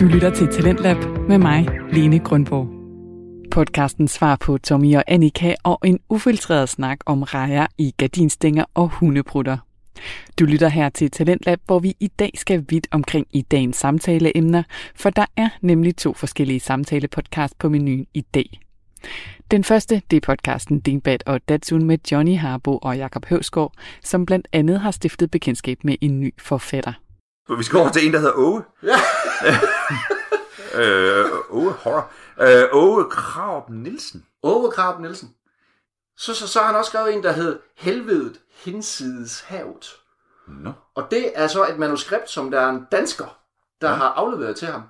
Du lytter til Talentlab med mig, Lene Grundborg. Podcasten svar på Tommy og Annika og en ufiltreret snak om rejer i gardinstænger og hundeprutter. Du lytter her til Talentlab, hvor vi i dag skal vidt omkring i dagens samtaleemner, for der er nemlig to forskellige samtalepodcast på menuen i dag. Den første, det er podcasten Dingbat og Datsun med Johnny Harbo og Jakob Høvsgaard, som blandt andet har stiftet bekendtskab med en ny forfatter. Vi skal over til en, der hedder Åge. Ja. øh, Åge Horror. Øh, Åge Kraup Nielsen. Ove Krab Nielsen. Så, så, så har han også skrevet en, der hed Helvedet hinsides havet. Nå. Og det er så et manuskript, som der er en dansker, der ja. har afleveret til ham.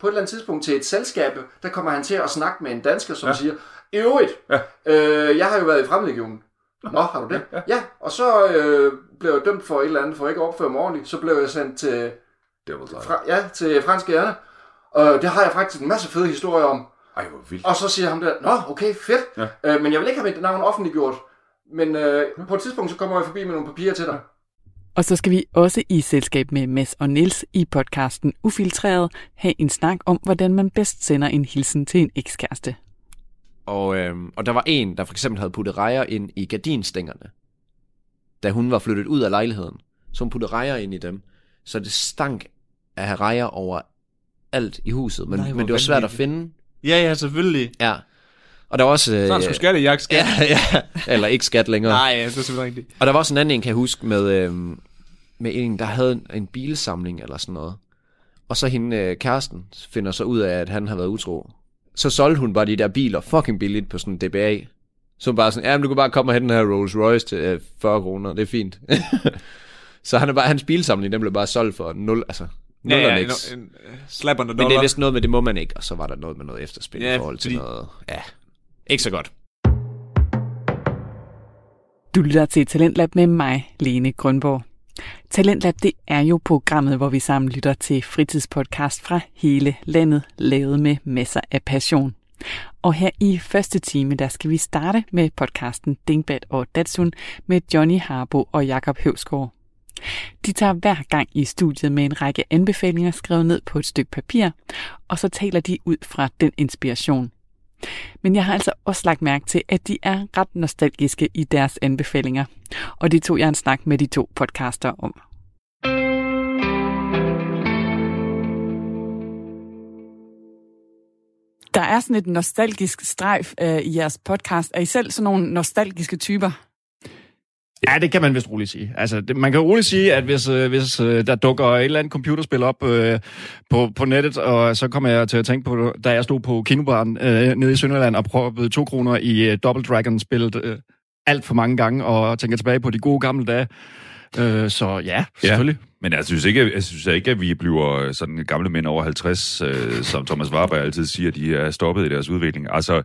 På et eller andet tidspunkt til et selskab, der kommer han til at snakke med en dansker, som ja. siger, i øvrigt, Ja. øh, jeg har jo været i Fremlegionen. Nå, har du det? Ja. ja. Og så øh, blev jeg dømt for et eller andet, for ikke at opføre mig ordentligt. Så blev jeg sendt til, fra, ja, til franske hjerne. Og det har jeg faktisk en masse fede historier om. Ej, hvor vildt. Og så siger ham der, nå, okay, fedt. Ja. Øh, men jeg vil ikke have mit navn offentliggjort. Men øh, på et tidspunkt, så kommer jeg forbi med nogle papirer til dig. Og så skal vi også i selskab med Mads og Niels i podcasten Ufiltreret have en snak om, hvordan man bedst sender en hilsen til en ekskæreste. Og, øhm, og der var en, der for eksempel havde puttet rejer ind i gardinstængerne, da hun var flyttet ud af lejligheden. Så hun puttede rejer ind i dem, så det stank af at rejer over alt i huset. Men, Nej, men det var svært at finde. Ja, ja, selvfølgelig. Ja. Og der var også... Sådan skulle skatte, jeg skat. ja, ja, eller ikke skat længere. Nej, ja, det er selvfølgelig rigtigt. Og der var også en anden en, kan jeg huske, med, øhm, med en, der havde en, en bilsamling eller sådan noget. Og så hende øh, kæresten finder så ud af, at han har været utro. Så solgte hun bare de der biler fucking billigt på sådan en DBA. Så hun bare sådan, ja, men du kan bare komme og hente den her Rolls Royce til øh, 40 kroner, det er fint. så han er bare, hans bilsamling, den blev bare solgt for 0, altså 0 Ja, ja, en, en uh, slap on the Men det er dollar. vist noget med, det må man ikke, og så var der noget med noget efterspil Ja, i forhold til fordi- noget, ja, ikke så godt. Du lytter til Talentlab med mig, Lene Grundborg. Talentlab, det er jo programmet, hvor vi sammen lytter til fritidspodcast fra hele landet, lavet med masser af passion. Og her i første time, der skal vi starte med podcasten Dingbat og Datsun med Johnny Harbo og Jakob Høvsgaard. De tager hver gang i studiet med en række anbefalinger skrevet ned på et stykke papir, og så taler de ud fra den inspiration. Men jeg har altså også lagt mærke til, at de er ret nostalgiske i deres anbefalinger. Og det tog jeg en snak med de to podcaster om. Der er sådan et nostalgisk strejf øh, i jeres podcast. Er I selv sådan nogle nostalgiske typer? Ja, det kan man vist roligt sige. Altså, det, man kan roligt sige, at hvis, øh, hvis øh, der dukker et eller andet computerspil op øh, på, på nettet, og så kommer jeg til at tænke på, da jeg stod på kinobaren øh, nede i Sønderland og prøvede to kroner i øh, Double Dragon-spillet øh, alt for mange gange, og tænker tilbage på de gode gamle dage. Øh, så ja, selvfølgelig. Men jeg synes, ikke, jeg synes ikke, at vi bliver sådan gamle mænd over 50, øh, som Thomas Warberg altid siger, de er stoppet i deres udvikling. Altså,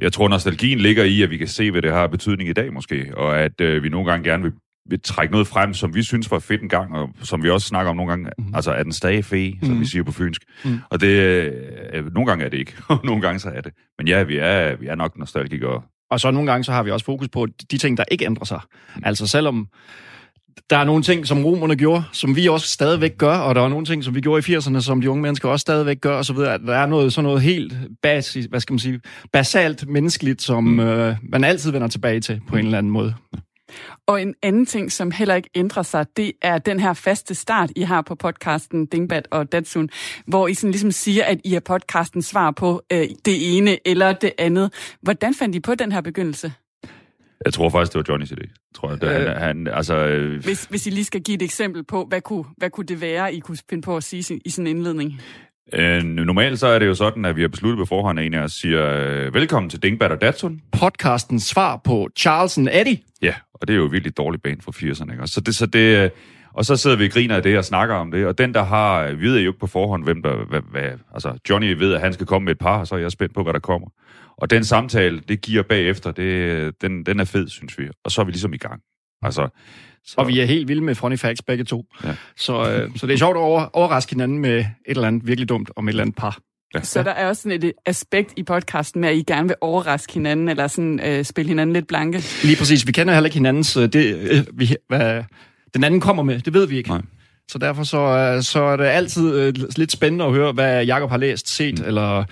jeg tror, nostalgien ligger i, at vi kan se, hvad det har betydning i dag måske, og at øh, vi nogle gange gerne vil, vil trække noget frem, som vi synes var fedt en gang, og som vi også snakker om nogle gange, mm. altså er den stadig fe, som Mhm. vi siger på fynsk. Mhm. Og det, øh, nogle gange er det ikke, og nogle gange så er det. Men ja, vi er, vi er nok nostalgikere. Og så nogle gange, så har vi også fokus på de ting, der ikke ændrer sig. Altså selvom der er nogle ting, som romerne gjorde, som vi også stadigvæk gør, og der er nogle ting, som vi gjorde i 80'erne, som de unge mennesker også stadigvæk gør, og så videre. Der er noget, sådan noget helt basis, hvad skal man sige, basalt menneskeligt, som mm. øh, man altid vender tilbage til på en eller anden måde. Og en anden ting, som heller ikke ændrer sig, det er den her faste start, I har på podcasten Dingbat og Datsun, hvor I sådan ligesom siger, at I er podcasten svar på øh, det ene eller det andet. Hvordan fandt I på den her begyndelse? Jeg tror faktisk, det var Johnnys idé. Tror jeg. Det, Øh. han, han, altså, øh, Hvis, hvis I lige skal give et eksempel på, hvad kunne, hvad kunne det være, I kunne finde på at sige sin- i sådan en indledning? Øh, normalt så er det jo sådan, at vi har besluttet på forhånd, at en af os siger, øh, velkommen til Dingbat og Datsun. Podcastens svar på Charles and Eddie. Ja, og det er jo et virkelig dårligt band fra 80'erne. Ikke? Så det, så det, øh, og så sidder vi og griner af det og snakker om det. Og den, der har, vi ved jo ikke på forhånd, hvem der... Hvad, hvad, altså, Johnny ved, at han skal komme med et par, og så er jeg spændt på, hvad der kommer. Og den samtale, det giver bagefter, det, den, den er fed, synes vi. Og så er vi ligesom i gang. Altså, så, Og vi er helt vilde med funny facts begge to. Ja. Så, øh, så det er sjovt at over, overraske hinanden med et eller andet virkelig dumt om et eller andet par. ja, Så der er også sådan et aspekt i podcasten med, at I gerne vil overraske hinanden, eller sådan øh, spille hinanden lidt blanke. Lige præcis. Vi kender heller ikke hinandens... øh, Det, øh, vi, hvad den anden kommer med, det ved vi ikke. Nej. Så derfor så, øh, så er det altid øh, lidt spændende at høre, hvad Jakob har læst, set, mm. eller...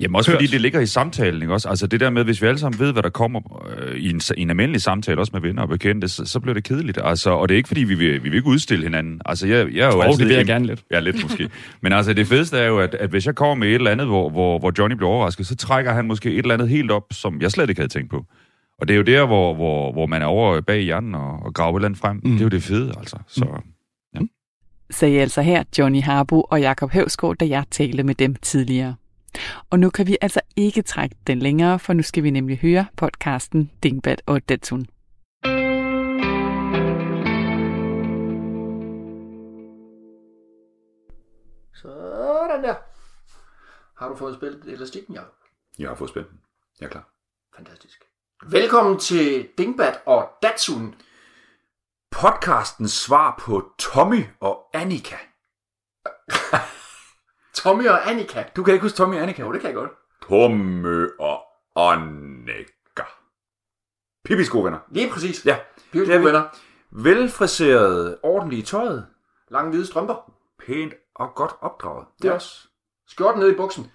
Jamen også Hørt. fordi det ligger i samtalen, ikke også? Altså det der med, hvis vi alle sammen ved, hvad der kommer øh, i, en, i en almindelig samtale, også med venner og bekendte, så, så bliver det kedeligt. Altså, og det er ikke fordi, vi vil, vi vil ikke udstille hinanden. Altså jeg, jeg er jo Åh, altid... det vil jeg gerne lidt. Ja, lidt måske. Men altså det fedeste er jo, at, at hvis jeg kommer med et eller andet, hvor, hvor, hvor Johnny bliver overrasket, så trækker han måske et eller andet helt op, som jeg slet ikke havde tænkt på. Og det er jo der, hvor, hvor, hvor man er over bag hjernen og, og graver et eller andet frem. Mm. Det er jo det fede, altså. Så, sagde altså her Johnny Harbo og Jakob Høvsgaard, da jeg talte med dem tidligere. Og nu kan vi altså ikke trække den længere, for nu skal vi nemlig høre podcasten Dingbat og Datsun. Sådan der. Har du fået spillet elastikken, Jacob? Jeg har fået spændt den. Jeg er klar. Fantastisk. Velkommen til Dingbat og Datsun. Podcastens svar på Tommy og Annika. Tommy og Annika. Du kan ikke huske Tommy og Annika? Jo, det kan jeg godt. Tommy og Annika. Pippis gode venner. Lige præcis. Ja, det er gode venner. Velfriseret, ordentligt i tøjet. Lange hvide strømper. Pænt og godt opdraget. Det er også. Skjorten ned i buksen.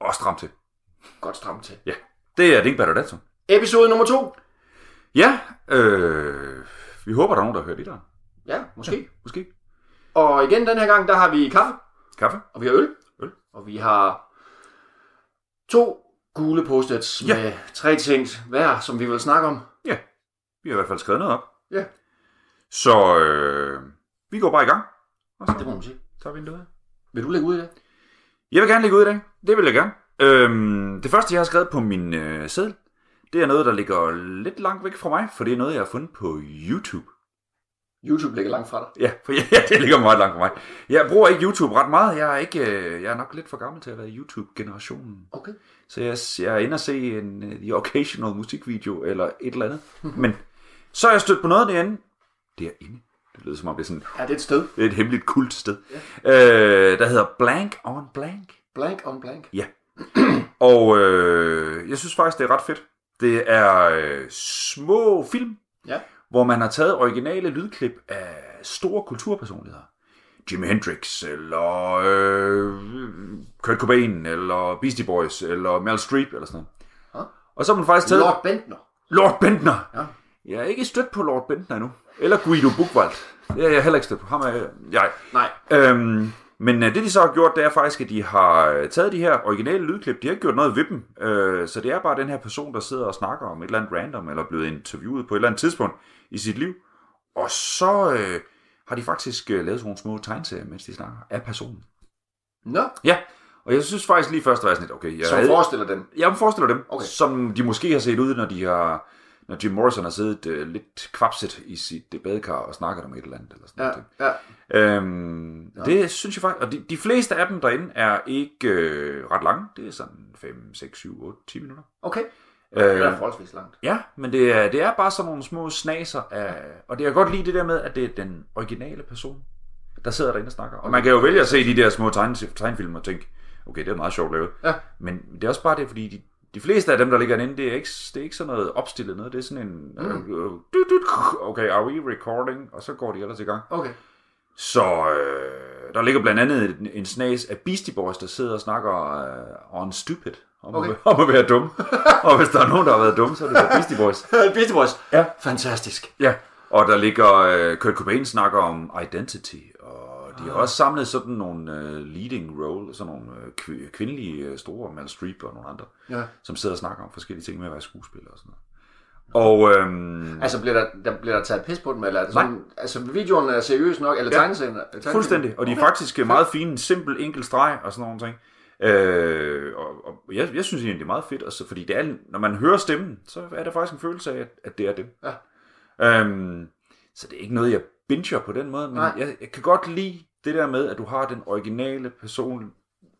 Og stramt til. Godt stramt til. Ja, det er Dingbat og Datsun. Episode nummer to. Ja, øh, vi håber, der er nogen, der har hørt i dig. Ja, måske. Måske. Og igen den her gang, der har vi kaffe, Kaffe? og vi har øl. Øl. Og vi har to gule post-its Ja. med tre ting hver, som vi vil snakke om. Ja, vi har i hvert fald skrevet noget op. Ja, Så øh, vi går bare i gang. Og så det må man sige. tager vi en død. Vil du lægge ud i det? Jeg vil gerne lægge ud i dag. Det vil jeg gerne. Øhm, det første, jeg har skrevet på min øh, seddel, det er noget, der ligger lidt langt væk fra mig, for det er noget, jeg har fundet på YouTube. YouTube ligger langt fra dig. Ja, for ja, det ligger meget langt fra mig. Jeg bruger ikke YouTube ret meget. Jeg er, ikke, øh, jeg er nok lidt for gammel til at være YouTube-generationen. Okay. Så jeg, jeg er inde og se en uh, The Occasional musikvideo eller et eller andet. Men så er jeg stødt på noget derinde. Derinde? Det lyder som om det er sådan Er det et sted? det er et hemmeligt kult sted. Ja. Øh, der hedder Blank on Blank. Blank on blank. Ja. Og øh, jeg synes faktisk, det er ret fedt. Det er øh, små film, Ja. Hvor man har taget originale lydklip af store kulturpersonligheder. Jimi Hendrix, eller øh, Kurt Cobain, eller Beastie Boys, eller Meryl Streep, eller sådan noget. Ja. Og så har man faktisk taget Lord Bentner. Lord Bentner. Ja. Jeg er ikke stødt på Lord Bentner endnu. Eller Guido Buchwald. Det er jeg heller ikke stødt på. Ham er jeg. Nej. Øhm, men øh, det de så har gjort, det er faktisk, at de har øh, taget de her originale lydklip. De har ikke gjort noget ved dem. Øh, så det er bare den her person, der sidder og snakker om et eller andet random, eller er blevet interviewet på et eller andet tidspunkt i sit liv. Og så øh, har de faktisk øh, lavet sådan nogle små tegneserier, mens de snakker af personen. Nå, Ja, og jeg synes faktisk lige først, jeg sådan lidt, okay, jeg, som havde- forestiller den. jeg forestiller dem, okay. som de måske har set ud, når de har når Jim Morrison har siddet øh, lidt kvapset i sit øh, badekar og snakket om et eller andet. Eller sådan Ja, noget. ja. Øhm, ja. Det synes jeg faktisk, og de, de fleste af dem derinde er ikke øh, ret lange. Det er sådan 5, 6, 7, 8, 10 minutter. Okay. Det er Øh, forholdsvis langt. ja, men det er, det er bare sådan nogle små snaser af, og det er godt lide det der med, at det er den originale person, der sidder derinde og snakker. Og man kan jo vælge at se de der små tegn, tegnfilm og tænke, okay, det er meget sjovt lavet. Ja. Men det er også bare det, fordi de, de fleste af dem, der ligger inde, det er ikke, det er ikke sådan noget opstillet noget. Det er sådan en... Mm. Øh, øh, okay, are we recording? Og så går de ellers i gang. Okay. Så øh, der ligger blandt andet en, en snas af Beastie Boys, der sidder og snakker øh, on stupid. Om, Okay. at, om at være dum. og hvis der er nogen, der har været dum, så er det Beastie Boys. Beastie Boys. Ja. Fantastisk. Ja. Og der ligger øh, Kurt Cobain snakker om identity. Og de har også samlet sådan nogle øh, leading role, sådan nogle kv- kvindelige øh, store, Meryl Streep og nogle andre, Ja. som sidder og snakker om forskellige ting med at være skuespiller og sådan noget. Og øhm, Altså, bliver der, der, bliver der taget pis på dem, eller er det sådan, altså, videoen er seriøs nok, eller Ja. tegneserien? er- Fuldstændig. Og de er faktisk meget fine, simpel, enkel streg og sådan nogle ting. Øh, og, og jeg, jeg synes egentlig, det er meget fedt, altså, fordi det er, når man hører stemmen, så er der faktisk en følelse af, at, at det er dem. Ja. Øhm, så det er ikke noget, jeg binger på den måde, men Nej. jeg, jeg kan godt lide det der med, at du har den originale person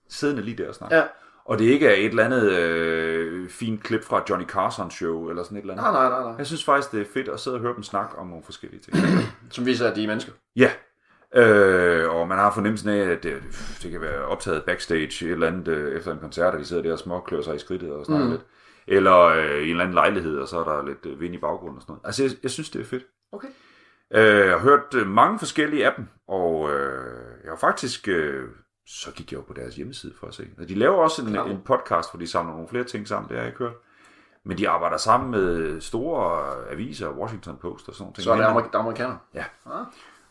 siddende lige der og snakker. Ja. Og det ikke er et eller andet øh, fint klip fra Johnny Carson show, eller sådan et eller andet. Nej, nej, nej, nej. Jeg synes faktisk, det er fedt at sidde og høre dem snakke om nogle forskellige ting. Som viser, at de er mennesker. Ja, øh, og man har fornemmelsen af, at det, det kan være optaget backstage et eller andet øh, efter en koncert, og de sidder der og småklør sig i skridtet og snakker mm. lidt. Eller øh, i en eller anden lejlighed, og så er der lidt øh, vind i baggrunden og sådan noget. Altså, jeg, jeg synes, det er fedt. Okay. Øh, jeg har hørt øh, mange forskellige af dem, og øh, jeg har faktisk... Øh, så gik jeg jo på deres hjemmeside for at se. Og de laver også en, en podcast, hvor de samler nogle flere ting sammen, det har jeg ikke hørt. Men de arbejder sammen med store aviser, Washington Post og sådan noget. Så er det amer- der er amerikaner.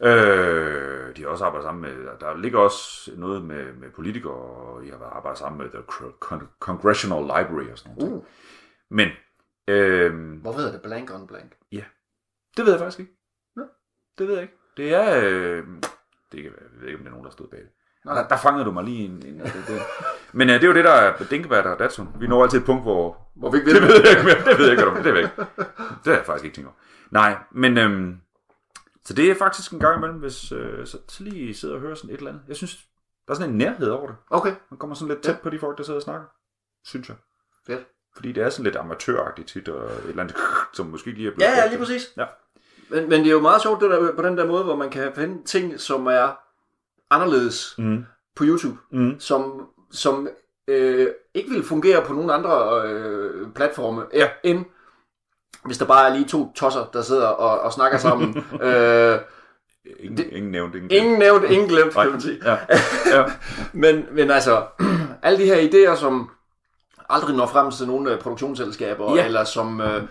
Øh, de har også arbejdet sammen med, der ligger også noget med, med politikere, og de har arbejdet sammen med The Con- Congressional Library og sådan noget. Uh, Men, øh, hvorfor hedder det blank on blank? det ved jeg faktisk ikke. Det ved jeg ikke. Det er, øh, det kan, jeg ved ikke, om det er nogen, der stod bag det. Nej. Der, der fangede du mig lige en... en det, det. Men øh, det er jo det, der er Dinkebær og Datsun. Vi når altid et punkt, hvor... Hvor vi ikke Det ved ved jeg ikke mere. Det ved jeg ikke, du Det ved jeg ikke. Det har jeg faktisk ikke tænkt over. Nej, men... Øhm, så det er faktisk en gang imellem, hvis øh, så, så lige sidder og hører sådan et eller andet. Jeg synes, der er sådan en nærhed over det. Okay, Man kommer sådan lidt tæt på de folk, der sidder og snakker. Synes jeg. fedt. Fordi det er sådan lidt amatøragtigt tit, og et eller andet, som måske lige er blevet Ja, ja, lige præcis. Ja. Men, men det er jo meget sjovt det der, på den der måde, hvor man kan finde ting, som er anderledes Mm. på YouTube, Mm. som, som øh, ikke vil fungere på nogen andre øh, platforme, Ja. end hvis der bare er lige to tosser, der sidder og, og snakker sammen. øh, Ingen, Det- ingen nævnt, ingen ingen nævnt, ingen glemt, kan man sige. Ja. ja. Men, men altså, alle de her idéer, som aldrig når frem til nogle øh, produktionsselskaber, Ja. ja. eller som øh,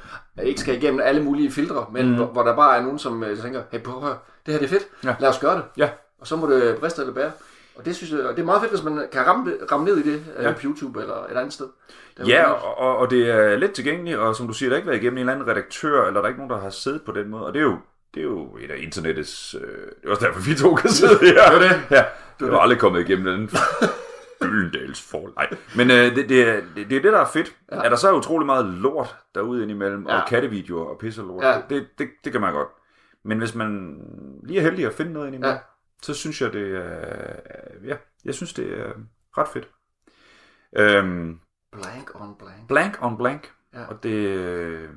ikke skal igennem alle mulige filtre, men mm. hvor, hvor der bare er nogen, som øh, tænker, hey, prøv at det her det er fedt, Ja. ja. lad os gøre det. Ja. Og så må det briste eller bære. Og det synes jeg, og det er meget fedt, hvis man kan ramme, det- ramme ned i det Ja. ja. på YouTube eller et andet sted. Det Ja, og, og, det er let tilgængeligt, og som du siger, der er ikke været igennem en eller anden redaktør, eller der er ikke nogen, der har siddet på den måde, og det er jo, det er jo et af internettets... Øh, det er også derfor, vi to kan sidde her. Det er det. Ja, det er jo aldrig kommet igennem den Gyldendals. Nej, men øh, det, det, er, det, det er det, der er fedt. Ja. Er der så utrolig meget lort derude indimellem, ja. Og kattevideoer og pisse lort, Ja. det, det, det kan man godt. Men hvis man lige er heldig at finde noget indimellem, ja. Så synes jeg, det er... Ja, jeg synes, det er ret fedt. Øhm, Blank on blank. blank on blank. Ja. Og det... øh,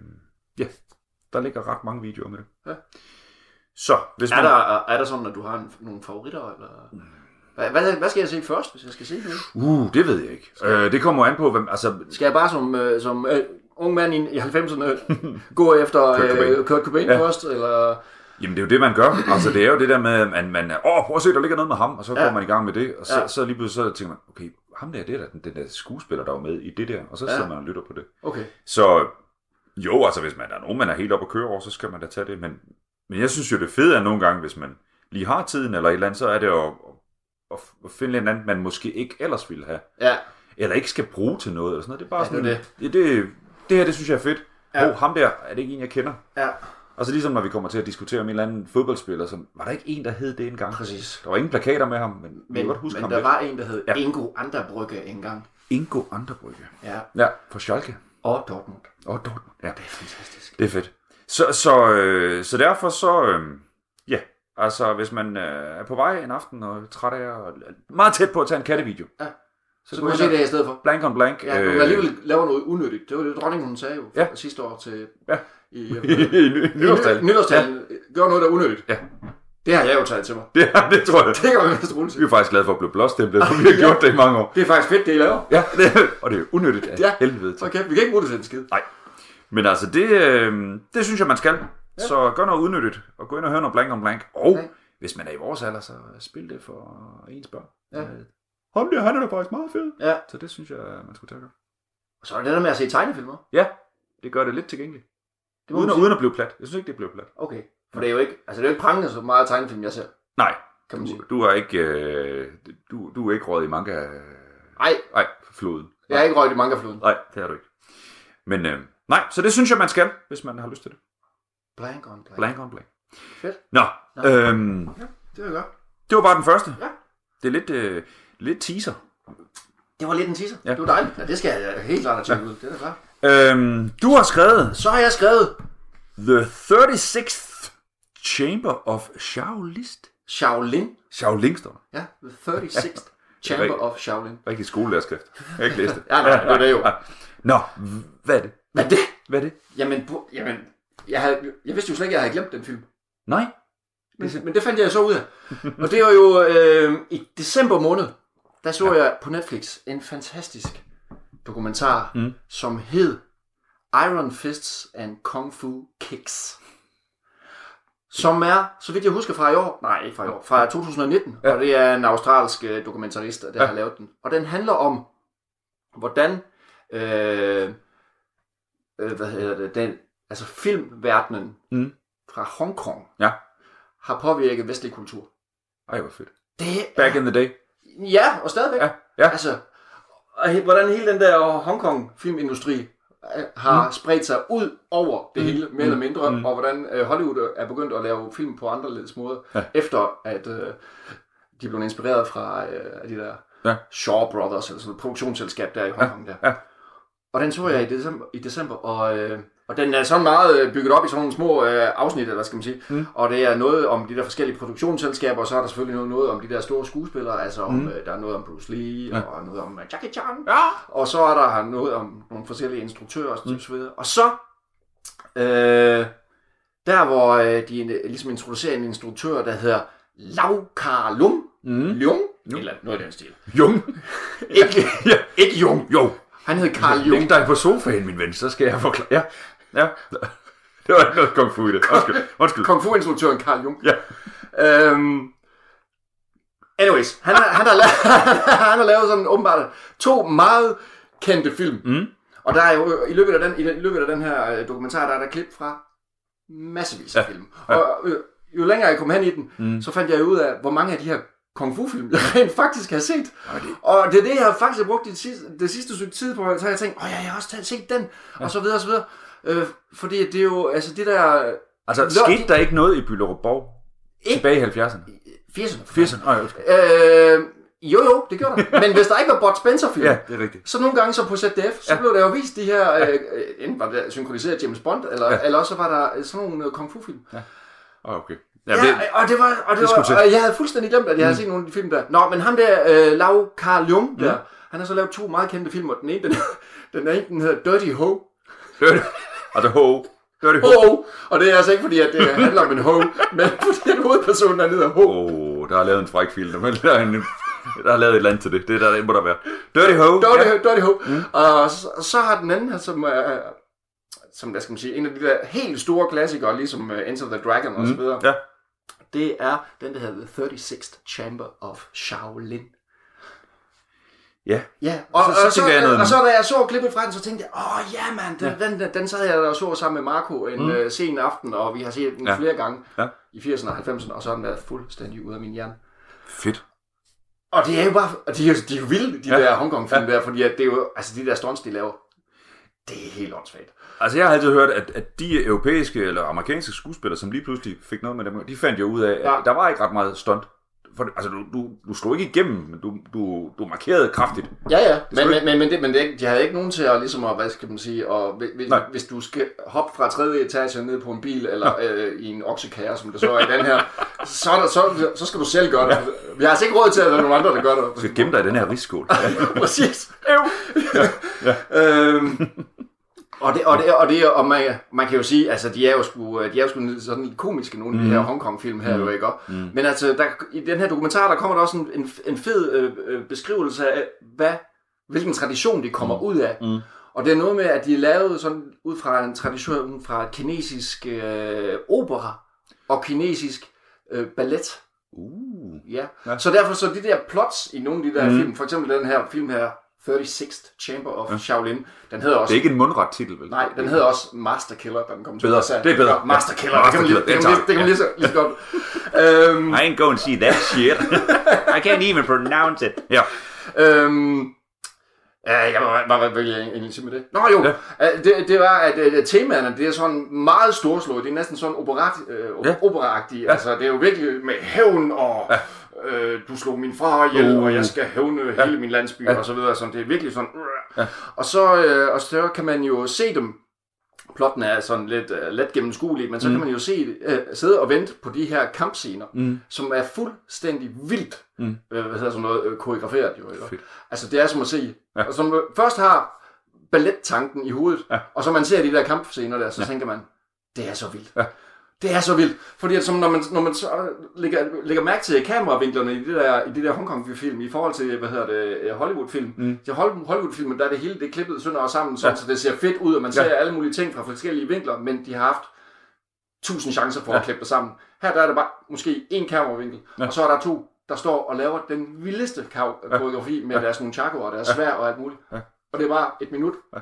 Ja, der ligger ret mange videoer med det. Ja. Så, hvis Er man... der, er der sådan, at du har en, nogle favoritter? Eller? Hvad, hvad, hvad skal jeg se først, hvis jeg skal se det? Uh, det ved jeg ikke. Øh, det kommer an på, hvem... Altså, Skal jeg bare som, øh, som øh, ung mand i, i 90'erne gå efter Kurt Cobain. øh, Kurt Cobain Ja. først? Eller... Jamen, det er jo det, man gør. Altså, det er jo det der med, at man, man er, åh, prøv at se, der ligger noget med ham, og så går Ja. man i gang med det, og så, Ja. så lige pludselig så tænker man, okay, ham der, det er den, den der skuespiller, der var med i det der, og så Ja. sidder man og lytter på det. Okay. Så jo, altså, hvis man er nogen, man er helt op at køre over, så skal man da tage det, men, men jeg synes jo, det fede er nogle gange, hvis man lige har tiden eller et eller andet, så er det at, at, finde en anden, man måske ikke ellers ville have, Ja. eller ikke skal bruge til noget, eller sådan noget. Det er bare Ja, sådan, det er det. Det, her, det synes jeg er fedt. Ja. Oh, ham der, er det ikke en, jeg kender? Ja. Og så ligesom når vi kommer til at diskutere om en eller anden fodboldspiller, så var der ikke en, der hed det engang? Præcis. Der var ingen plakater med ham, men, men jeg kan godt huske men ham der lidt. var en, der hed Ja. Ingo Anderbrygge engang. Ingo Anderbrygge. Ja. Ja, for Schalke. Og Dortmund. Og Dortmund. Ja, Det er fantastisk. det er fedt. Så, så, øh, så derfor så, øh, altså hvis man øh, er på vej en aften og træt af og meget tæt på at tage en kattevideo, Ja. så, Så kunne jeg se det i stedet for. blank on blank. Ja, øh, alligevel laver noget unødigt. Det var det, dronningen hun sagde jo Ja. ja. sidste år til... Ja. I, i ny- nytårstalen. Nytårstalen. Gør noget, der er unødigt. Ja. Det har jeg jo taget til mig. Det, det tror jeg. Det kan man vist roligt Vi er faktisk glade for at blive blåstemplet, for vi har gjort det i mange år. Det er faktisk fedt, det I laver. Ja, det, og det er unødigt af Ja. helvede til. Okay, vi kan ikke bruge det til en skid. Men altså, det, øh, det synes jeg, man skal. Ja. Så gør noget udnyttigt, og gå ind og høre noget blank om blank. Og Ja. hvis man er i vores alder, så spil det for ens børn. Ja. Øh, Ham der, han er da faktisk meget fed. Ja. Så det synes jeg, man skulle tage. Og så er det der med at se tegnefilmer. Ja, det gør det lidt tilgængeligt. Det Uden, at- uden at blive plat. Jeg synes ikke, det blev plat. Okay. For det er jo ikke, altså det er jo ikke prangende så meget tegnefilm, jeg ser, Nej, kan man sige. du, du er ikke, øh, du, du er ikke råd i manga... Nej, Nej, floden. jeg er ikke røget i mangafloden. Nej, det er du ikke. Men øh, nej, så det synes jeg, man skal, hvis man har lyst til det. Blank on blank. Blank on blank. Fedt. Nå, Nå. øhm, Det var godt. det var bare den første. Ja. Det er lidt, øh, lidt teaser. Det var lidt en teaser. Ja. Ja. Det var dejligt. Ja, det skal jeg helt klart have tjekket ud. Det er da klart. Øhm, du har skrevet Så har jeg skrevet The 36th Chamber of Shaolin. Shaolin. Shaolin står der. Ja, the 36th Chamber of Shaolin. Rigtig skolelærerskrift. Jeg har ikke læst det. Ja, nej, det er det jo. Nå, hvad er det? Hvad er det? Hvad er det? Jamen, bu- jamen jeg, havde, jeg vidste jo slet ikke, at jeg havde glemt den film. Nej. Men, men det fandt jeg så ud af. Og det var jo øh, i december måned, der så ja. jeg på Netflix en fantastisk dokumentar, Mm. som hed Iron Fists and Kung Fu Kicks. som er, så vidt jeg husker fra i år, nej ikke fra i år, fra 2019, ja. og det er en australsk øh, dokumentarist, der ja. har lavet den. Og den handler om, hvordan, øh, øh, hvad hedder det, den, altså filmverdenen Mm. fra Hongkong Ja. har påvirket vestlig kultur. Ej, hvor fedt. Det Back in the day. Ja, og stadigvæk. Ja, ja. Altså, og hvordan hele den der Hongkong filmindustri øh, har mm. spredt sig ud over det hele, mere eller mindre, mm. og hvordan øh, Hollywood er begyndt at lave film på anderledes måder, ja. efter at øh, de blev inspireret fra øh, de der Ja. Shaw Brothers, altså et produktionsselskab der i Hongkong. Der. ja. Og den så jeg i december, i december og, øh, og den er sådan meget øh, bygget op i sådan nogle små øh, afsnit, eller hvad skal man sige. Mm. Og det er noget om de der forskellige produktionsselskaber, og så er der selvfølgelig noget, noget om de der store skuespillere, altså om, Mm. øh, der er noget om Bruce Lee, ja. og noget om Jackie Chan, Ja. og så er der noget om nogle forskellige instruktører og mm. så videre. Og så, øh, der hvor øh, de ligesom introducerer en instruktør, der hedder Lau Kar Lung, Mm. Lung, eller noget af den stil. Jung. Ikke, Ja. ikke Jung, Jo. han hed Carl Jung. Læg dig på sofaen, min ven, så skal jeg forklare. Ja. Ja. Det var ikke noget kung fu i det. Undskyld. Undskyld. Kung Fu-instruktøren Carl Jung. Ja. Øhm, anyways, han har, han, har lavet, han har lavet sådan åbenbart to meget kendte film. Mm. Og der er jo i løbet af den, i løbet af den her øh, dokumentar, der er der klip fra massevis af Ja. film. Og øh, jo længere jeg kom hen i den, mm. så fandt jeg ud af, hvor mange af de her kung fu film, jeg rent faktisk har set. Og det er det, jeg har faktisk brugt det sidste, det sidste stykke tid på, så har jeg tænkt, åh ja, jeg har også set den, og så videre og så videre. Øh, fordi det er jo, altså det der... Altså, Lå- skete der ikke noget i Byllerupborg Ikke- tilbage i 70'erne? 80'erne. 80'erne? Nej. Øh, jo, jo, det gjorde der. Men hvis der ikke var Bud Spencer-film, Ja, det er rigtigt. så nogle gange så på ZDF, så Ja. blev der jo vist de her, øh, øh, enten var det synkroniseret James Bond, eller, Ja. ja. eller også så var der øh, sådan nogle øh, kung fu-film. Åh, okay. Ja, Ja, ja og det var, og det, det var, og jeg havde fuldstændig glemt, at jeg havde set nogle af de film der. Nå, men ham der, øh, Lau Carl Jung der, han har så lavet to meget kendte film, og den ene, den, den ene, den hedder Dirty Ho. Altså, ho. Dirty ho. Ho! Og det er altså ikke fordi, at det handler om en ho, men fordi at hovedpersonen er hedder Ho. Åh, oh, der er lavet en fræk film. Men der er, en, der er lavet et eller andet til det. Det er der, det må der være. Dirty ho. Dirty, Ja. Dirty Ho. Mm. Og så, så har den anden her, som er, som hvad skal man sige, en af de der helt store klassikere, ligesom uh, Enter the Dragon og så videre. Ja. Det er den, der hedder The 36th Chamber of Shaolin. Ja. Ja, og, Så- og, så og, så, jeg noget og så da jeg så klippet fra den, så tænkte jeg, åh ja mand, den, ja. den, den, den sad jeg der og så sammen med Marco en mm. uh, sen aften, og vi har set den Ja. flere gange Ja. i 80'erne og 90'erne, og så har den været fuldstændig ude af min hjerne. Fedt. Og det er jo bare, og de er, jo- de er jo vilde, de ja. der Hongkong-film ja. der, fordi at det er jo, altså de der stunts, de laver, det er helt åndssvagt. Altså, jeg har altid hørt, at, at de europæiske eller amerikanske skuespillere, som lige pludselig fik noget med dem, de fandt jo ud af, at Ja. der var ikke ret meget stunt. For, altså, du, du, du slog ikke igennem, men du, du, du markerede kraftigt. Ja, ja, men, men, men, men, det, men det, de havde ikke nogen til at, ligesom at, hvad skal man sige, og hvis, Nej. hvis du skal hoppe fra tredje etage ned på en bil, eller øh, i en oksekære, som det så er i den her, så, er der, så, så skal du selv gøre det. Vi har altså ikke råd til, at der er nogen andre, der gør det. Du skal gemme dig i den her risskål. Præcis. Øv. øhm, og det, og det, og det, og man, man kan jo sige, altså de er jo sgu, de er jo sgu sådan komiske, nogle af de her Hongkong-film her, jo ikke? Mm. Men altså, der, i den her dokumentar, der kommer der også en, en, en fed øh, øh, beskrivelse af, hvad, hvilken tradition de kommer mm. ud af. Mm. Og det er noget med, at de er lavet sådan ud fra en tradition fra kinesisk øh, opera og kinesisk øh, ballet. Uh. Ja. ja. Så derfor så de der plots i nogle af de der mm. film, for eksempel den her film her, 36th Chamber of ja. Shaolin, den hedder også... Det er ikke en mundret titel, vel? Nej, den hedder også Master Killer, da den kom til Bedre. USA. Det er bedre. Master Killer, Master det kan man lige, det kan man lige, det kan man lige, så, lige så godt. øhm, I ain't going to see that shit. I can't even pronounce it. Ja. øhm, Ja, jeg var, var, var, var egentlig sige med det. Nå jo, Ja. det, det var, at uh, temaerne, det er sådan meget storslået. Det er næsten sådan operat, øh, ja. operaagtigt. Ja. Altså, det er jo virkelig med hævn og... Ja. Øh, du slog min far ihjel, Uh. og jeg skal hævne ja. hele min landsby, Ja. og så videre. Sådan, det er virkelig sådan... Ja. Og, så, øh, og så kan man jo se dem plotten er sådan lidt uh, let gennemskuelig, men så mm. kan man jo se, uh, sidde og vente på de her kampscener, mm. som er fuldstændig vildt, mm. uh, hvad hedder sådan noget, uh, koreograferet jo. Eller? Altså det er som at se, ja. og som uh, først har ballettanken i hovedet, Ja. og så man ser de der kampscener der, så ja. tænker man, det er så vildt. Ja. Det er så vildt, fordi at som når man, når man så lægger, lægger mærke til kameravinklerne i de der, i de der Hongkong-film, i forhold til, hvad hedder det, øh, Hollywood-film. Mm. Til Hol- Hollywood-filmen, der er det hele det er klippet sønder og sammen, sådan, Ja. så det ser fedt ud, og man Ja. ser alle mulige ting fra forskellige vinkler, men de har haft tusind chancer for ja. at klippe det sammen. Her der er der bare måske en kameravinkel, ja. og så er der to, der står og laver den vildeste koreografi med ja. deres nunchaku og deres svær og alt muligt. Ja. Og det er bare et minut, ja.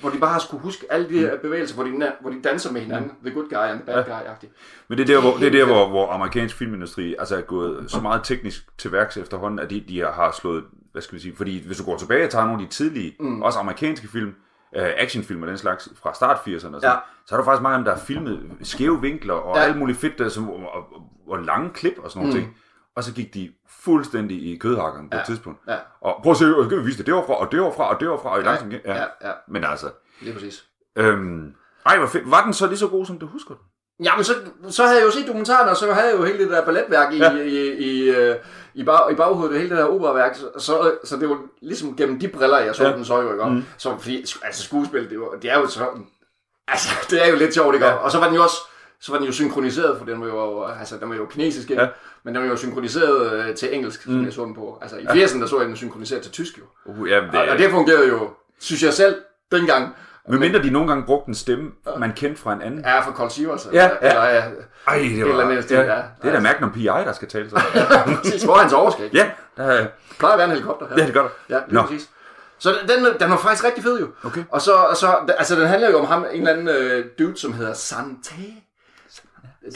Hvor de bare har skulle huske alle de her bevægelser, hvor de, hvor de danser med hinanden. The good guy and the bad guy-agtigt. Men det er der, hvor, det er der hvor, hvor amerikansk filmindustri altså er gået så meget teknisk til værks efterhånden, at de, de har slået, hvad skal vi sige, fordi hvis du går tilbage og tager nogle af de tidlige, mm. også amerikanske film, uh, actionfilm og den slags, fra start 80'erne, og så, Ja. så er der faktisk mange af dem, der er filmet skæve vinkler og Ja. alt muligt fedt, der, som, og, og, og, lange klip og sådan nogle mm. ting. Og så gik de fuldstændig i kødhakkeren på Ja. et tidspunkt. Ja. Og prøv at se, skal vi vise det derovre, og derovre, og derovre, og i langsomt. Ja. Ja, ja, Men altså, lige præcis. øhm, ej, hvor fedt. Var den så lige så god, som du husker den? Jamen, så, så havde jeg jo set dokumentaren, og så havde jeg jo hele det der balletværk i, ja. Ja. i, i, øh, i, bag, i baghovedet, og hele det der operaværk, så, så, det var ligesom gennem de briller, jeg så ja. Ja. den så jo, ikke? Mm. Så, fordi, altså skuespil, det, var, det er jo sådan, altså, det er jo lidt sjovt, ikke? Ja. Og så var den jo også, så var den jo synkroniseret, for den var jo, altså, den var jo kinesisk? Ja. Ja. men den var jo synkroniseret øh, til engelsk, som jeg så den på. Altså, i 80'erne, der så jeg den synkroniseret til tysk, jo. Uh, ja, det, Og, og det fungerede jo, synes jeg selv, dengang. Men mindre de nogle gange brugte en stemme, man kendte fra en anden. Er for Cold Sivers. Ja, ja. Eller, ja. Ej, det eller var... andet stil, ja, ja. det er da Magnum P.I., der skal tale så. Præcis, hvor er hans overskæg? ja, der, plejer at være en helikopter her. ja, det gør der. Ja, lige Nå. præcis. Så den, den, den var faktisk rigtig fed jo. Okay. Og så, og så altså den handler jo om ham, en eller anden øh, dude, som hedder Sante.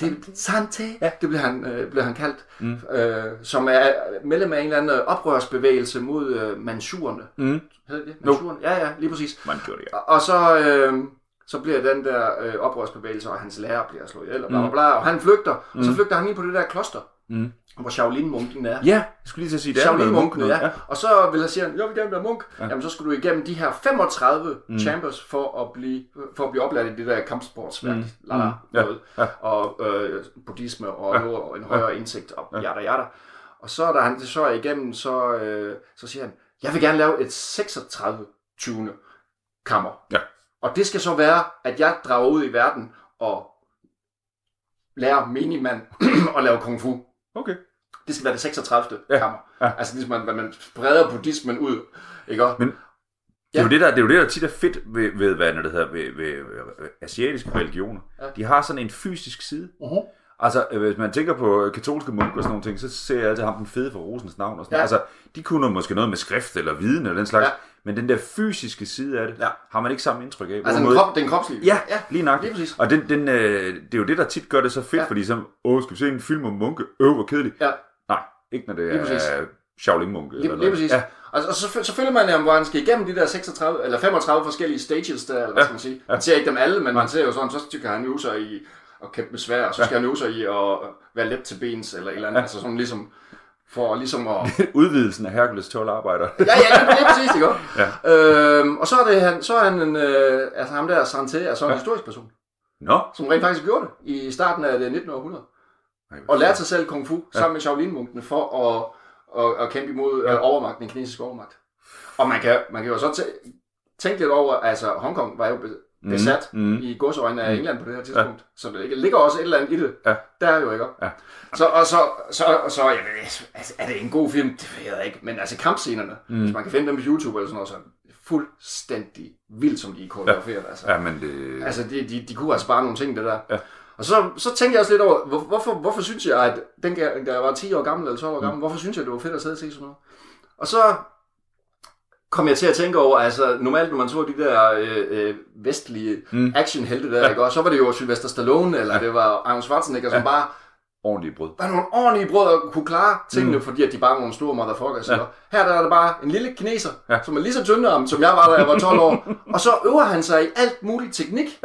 Det, Sante, ja. det bliver han, øh, bliver han kaldt, mm. øh, som er medlem af en eller anden øh, oprørsbevægelse mod øh, mansurerne. Mm. Hedder det? Mansurerne? Ja, ja, lige præcis. Man gjorde det, ja. Og, og så, øh, så bliver den der øh, oprørsbevægelse, og hans lærer bliver slået ihjel, og bla, bla, bla, og han flygter, mm. og så flygter han ind på det der kloster, mm. hvor Shaolin-munken er. Ja, jeg skulle lige til at sige, det er noget Shaolin-munkene, munk ja. Og så vil han sige, jeg vil gerne være munk. Ja. Jamen, så skulle du igennem de her 35 mm. chambers for at blive, for at blive oplært i det der kampsportsværk. Mm. Lala, Mm. Ja. noget. Og øh, buddhisme og, ja. og en højere indsigt og ja. yada yada. Og så da han det så er igennem, så, øh, så siger han, jeg vil gerne lave et 36 20. kammer. Ja. Og det skal så være, at jeg drager ud i verden og lærer minimand at lave kung fu. Okay. Det skal være det 36. Ja. kammer. Ja. Altså ligesom, at man breder buddhismen ud. Ikke? også? Men Det er, jo det, der, det er jo det, der tit er fedt ved, ved hvad det hedder, ved, ved, ved asiatiske religioner. Ja. De har sådan en fysisk side. Uh-huh. Altså, øh, hvis man tænker på katolske munke og sådan nogle ting, så ser jeg altid ham den fede for Rosens navn. Og sådan. Ja. Altså, de kunne måske noget med skrift eller viden eller den slags. Ja. Men den der fysiske side af det, Ja. har man ikke samme indtryk af. Altså den, krop, den kropslige. Ja, ja. lige nok. lige præcis. Og den, den, øh, det er jo det, der tit gør det så fedt, Ja. fordi så, åh, skal vi se en film om munke? Øh, hvor kedeligt. Ja. Nej, ikke når det Lige er Shaolin-munke. Lige, eller lige noget. præcis. Ja. Og, og så, så følger man, jamen, hvor han skal igennem de der 36, eller 35 forskellige stages der, eller hvad Ja. skal man sige. Man ser ikke dem alle, men man ser jo sådan, så skal han øve sig i at kæmpe med svær, og så skal han øve sig i at være let til bens, eller et eller andet. Altså sådan ligesom, for ligesom at... Udvidelsen af Hercules 12 arbejder. Ja, ja, lige, lige præcis, ikke? Ja. Øhm, og så er, det, han, så er han en, øh, altså ham der, Santé, er så en Ja. historisk person, Nå, som rent faktisk gjorde det i starten af det 19. århundrede. Og lærte sig selv kung fu sammen med Shaolin-munkene for at, at, at kæmpe imod ja. overmagten, den kinesiske overmagt. Og man kan, man kan jo så tæ- tænke lidt over, altså Hongkong var jo besat mm. mm. i godsøjne af England på det her tidspunkt. Ja. Så der ligger også et eller andet i det. Ja. Der er jo ikke. Ja. Så, og så, så, så jeg ved, altså, er det en god film? Det ved jeg ikke. Men altså kampscenerne, mm. hvis man kan finde dem på YouTube eller sådan noget, så det fuldstændig vildt, som de er koreograferet. Altså. ja, men det... Altså, de, de, de kunne altså bare nogle ting, det der. Ja. Og så, så tænkte jeg også lidt over, hvor, hvorfor, hvorfor synes jeg, at den, da jeg var 10 år gammel eller 12 år gammel, hvorfor synes jeg, det var fedt at sidde og se sådan noget? Og så kom jeg til at tænke over, altså normalt når man så de der øh, øh, vestlige mm. actionhelte der, ja. ikke? Og så var det jo Sylvester Stallone, eller ja. det var Arnold Schwarzenegger, som Ja. bare Ordentligt brød. var nogle ordentlige brød og kunne klare tingene, mm. fordi at de bare var nogle store motherfuckers. Ja. Her der er der bare en lille kineser, ja. Ja. som er lige så tyndarm, som jeg var, da jeg var 12 år. og så øver han sig i alt muligt teknik,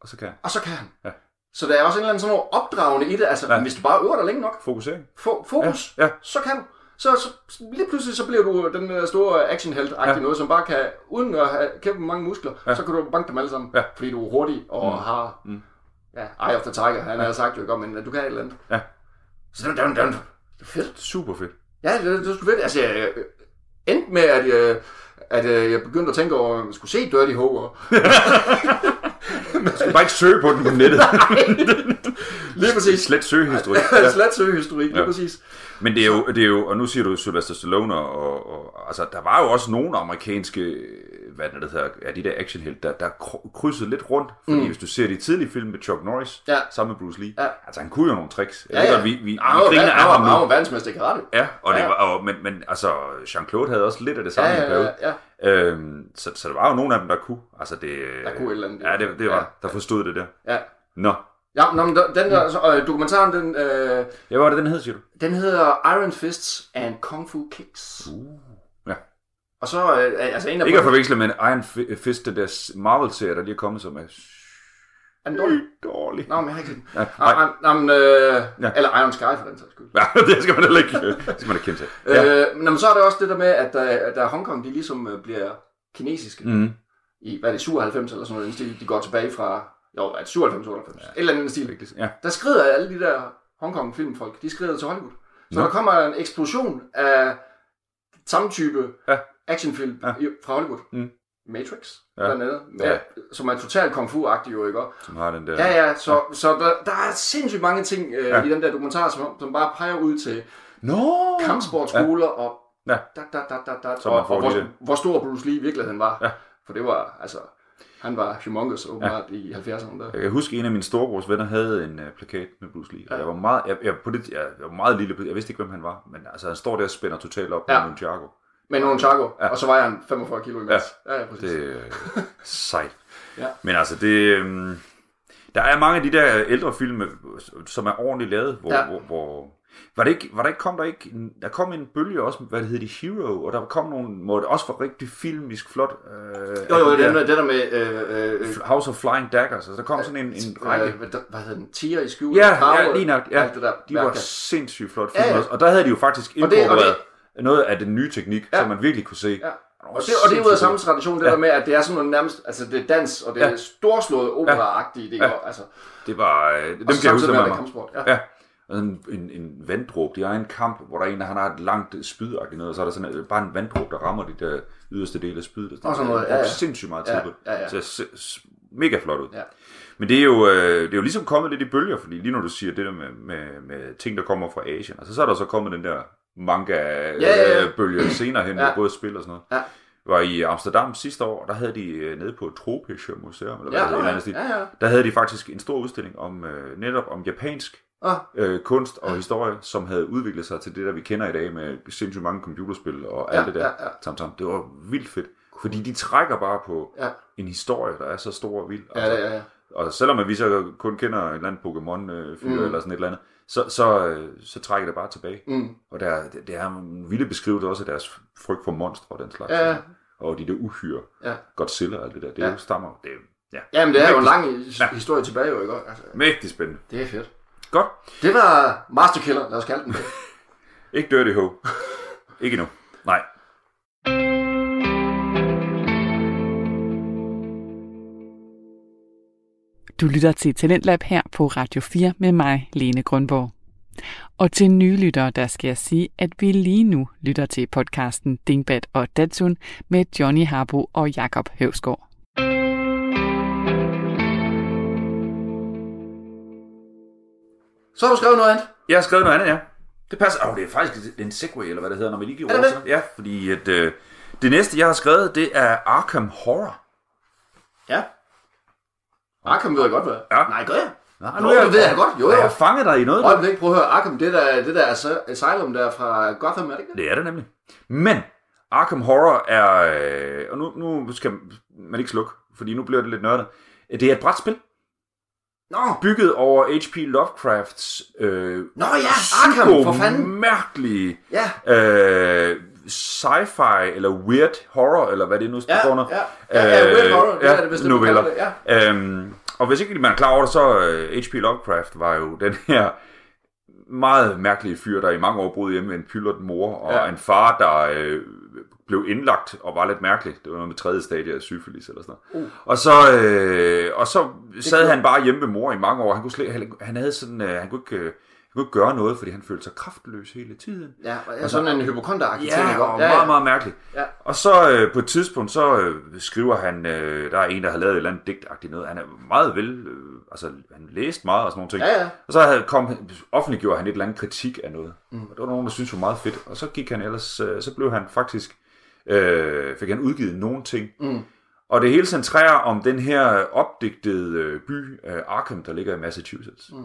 Og så kan jeg. og så kan han. Ja. Så der er også en eller anden sådan noget opdragende i det. Altså, ja. Ja. hvis du bare øver dig længe nok, Fokusering. fokus, Ja, ja. så kan du. Så, så lige pludselig så bliver du den der store actionhelt ja. Ja. noget, som bare kan, uden at have kæmpe mange muskler, ja. så kan du banke dem alle sammen. Ja. Fordi du er hurtig og mm. har Mm. ja, eye of the tiger, han har sagt jo ikke men du kan et eller andet. Ja. Så det, det, det, det er fedt. Super fedt. Ja, det, det, det er sgu fedt. Altså, jeg, endte med, at jeg, at øh, jeg begyndte at tænke over, om jeg skulle se Dirty Hooker. Du skal bare ikke søge på den på nettet. Lige præcis. Slet søgehistorik. Ja. Slet søgehistorik, lige Ja. præcis. Men det er, jo, det er jo, og nu siger du Sylvester Stallone, og, og altså, der var jo også nogle amerikanske, hvad er det, det hedder, ja, de der actionhelt, der, der kry- krydsede lidt rundt, fordi mm. hvis du ser de tidlige film med Chuck Norris, Ja. sammen med Bruce Lee, Ja. altså han kunne jo nogle tricks. Jeg Ja, ja. vi, vi, vi Han var, griner han af var, han var verdensmester i karate. Ja, og det Ja. var, og, men, men altså, Jean-Claude havde også lidt af det samme Ja, ja, periode. ja, Øhm, så, så der var jo nogle af dem, der kunne. Altså det, Der kunne et eller andet. Ja, det, det var, Ja. der forstod det der. Ja. Nå, Ja, nå, men den der øh, dokumentaren, den, øh, ja, hvad var det, den hed, siger du? den hedder Iron Fists and Kung Fu Kicks. Ja. Og så, øh, altså en af Ikke at forveksle med en Iron Fi- Fist, den der Marvel-serie, der lige er kommet, som er Er den dårlig? dårlig. Nå, men jeg har ikke set den. Ja, Nej. nej. Nå, men, øh, Ja. Eller Iron Sky for den sags skyld. Ja, det skal man heller ikke, det skal man ikke kende til. Ja. Ja. Øh, nå, men så er det også det der med, at der, at der Hongkong, de ligesom øh, bliver kinesiske. Mm. I, hvad er det, 97 eller sådan noget, stil, de går tilbage fra, jo, er det 97, 98, ja. et eller andet stil. Ja. Der skrider alle de der Hongkong filmfolk, de skrider til Hollywood. Så der kommer en eksplosion af samme type Ja. actionfilm Ja. fra Hollywood. Mm. Matrix, Ja. ja. med, Ja. ja. som er totalt kung fu-agtig jo, ikke? Som har den der... Ja, ja, så, så der, der er sindssygt mange ting øh, Ja. ja. i den der dokumentar, som, som bare peger ud til Nå! kampsportskoler ja. og Ja. da, da, da, da, da, og, og hvor, hvor stor Bruce Lee i virkeligheden var. Ja. For det var, altså, han var humongous åbenbart ja. i 70'erne der. Jeg kan huske, at en af mine storebrors venner havde en uh, plakat med Bruce Lee. Ja. Jeg var meget, jeg, jeg, på det, jeg, jeg var meget lille, jeg vidste ikke, hvem han var, men altså, han står der og spænder totalt op Ja. med Nunchaku. Men nogle Chaco, Ja. ja. og så var han 45 kilo i mads. Ja, ja, præcis. Det er øh, sejt. Ja. Men altså, det... øhm, der er mange af de der ældre film, som er ordentligt lavet, hvor... Ja. hvor, hvor var det ikke, var der ikke, kom der ikke, der kom en bølge også, hvad det hed, de Hero, og der kom nogle, hvor det også var rigtig filmisk flot. Øh, Jo, jo, det, der det der med... Øh, øh, House of Flying Daggers, altså der kom sådan en, en række. øh, hvad, hedder den? Tiger i skjul? Ja, ja, lige nok. Ja, det der. de var sindssygt flot Ja, film ja. også. Og der havde de jo faktisk Og det- og det- inkorporeret noget af den nye teknik, Ja. som man virkelig kunne se. Ja. Og det, og det er ud af samme tradition, det Ja. der med, at det er sådan noget nærmest, altså det er dans, og det er Ja. storslået opera-agtige, det Ja. ja. altså. Det var, øh, dem kan jeg huske, med, det er kampsport. Ja. Ja. Sådan en, en vanddråbe. De har en kamp, hvor der er en, han har et langt spydagtigt noget, og så er der sådan øh, bare en vanddråbe, der rammer de der yderste dele af spydet. Og sådan noget, ja, er ja. sindssygt meget tid Ja, på det. ja, ja. Så det mega flot ud. Ja. Men det er, jo, øh, det er jo ligesom kommet lidt i bølger, fordi lige når du siger det der med, med, med ting, der kommer fra Asien, altså så er der så kommet den der manga-bølge ja, ja. senere hen, Ja. både spil og sådan noget. Ja. var i Amsterdam sidste år, der havde de øh, nede på Tropische Museum, eller hvad Ja, det hedder, en ja. anden. Ja, ja. Der havde de faktisk en stor udstilling om øh, netop om japansk Ah, øh, kunst og historie, som havde udviklet sig til det, der vi kender i dag med sindssygt mange computerspil og alt Ja, det der. ja, ja. Tam, tam. Det var vildt fedt, fordi de trækker bare på Ja. en historie, der er så stor og vild. ja, ja, ja. Og selvom at vi så kun kender et eller andet Pokémon-fyr Mm. mm. eller sådan et eller andet, så, så, øh, så trækker det bare tilbage. Mm. Og der, det, er en vilde beskrivelse også af deres frygt for monstre og den slags. Ja, ja. Og de der uhyre, Ja. Godzilla og alt det der, det Ja. stammer. Det ja, Ja, men det er jo en lang Ja. historie tilbage, jo, ikke? Altså, mægtig spændende. det er fedt. Godt. Det var Master Killer, lad os kalde den det. Ikke Dirty Ho. Ikke endnu. Nej. Du lytter til Talentlab her på Radio 4 med mig, Lene Grundborg. Og til nye lyttere, der skal jeg sige, at vi lige nu lytter til podcasten Dingbat og Datsun med Johnny Harbo og Jakob Høvsgaard. Så har du skrevet noget andet. Jeg har skrevet noget andet, ja. Det passer. Åh, oh, det er faktisk en segway, eller hvad det hedder, når vi lige giver Er det over til- Ja, fordi at, øh, det næste, jeg har skrevet, det er Arkham Horror. Ja. Arkham ved jeg godt, hvad er. Ja. Nej, gør jeg? Nej, Nå, det ved jeg godt. Jo, Jo. Jeg fanget dig i noget. Lægge, prøv at høre. Arkham, det der, det der As- Asylum der fra Gotham, er det ikke det? Det er det nemlig. Men Arkham Horror er... Øh, og nu, nu skal man ikke slukke, fordi nu bliver det lidt nørdet. Det er et brætspil, Nå, bygget over H.P. Lovecrafts øh, Nå ja, Arkham, for fanden. mærkelige ja. øh, sci-fi eller weird horror, eller hvad det nu står Ja, under. ja. Ja, ja, weird horror, det er det, man noveller. det, ja. Øhm, og hvis ikke man er klar over det, så H.P. Lovecraft var jo den her meget mærkelige fyr, der i mange år boede hjemme med en pyldret mor, og ja. en far, der øh, blev indlagt og var lidt mærkelig. Det var noget med tredje stadie af syfilis eller sådan noget. Uh. Og så, øh, og så sad han bare hjemme med mor i mange år. Han, kunne slet, han, han havde sådan, øh, han kunne ikke... Øh, kunne ikke gøre noget, fordi han følte sig kraftløs hele tiden. Ja, og sådan en hypokonteragtig ting, Ja, og meget, meget mærkeligt. Ja. Og så øh, på et tidspunkt, så øh, skriver han, øh, der er en, der har lavet et eller andet digtagtigt noget. Han er meget vel, øh, altså han læste meget og sådan nogle ting. Ja, ja. Og så havde, kom, offentliggjorde han et eller andet kritik af noget. Mm. Og det var nogen, der syntes var meget fedt. Og så gik han ellers, øh, så blev han faktisk, øh, fik han udgivet nogle ting. Mm. Og det hele centrerer om den her opdigtede øh, by, øh, Arkham, der ligger i Massachusetts. Mm.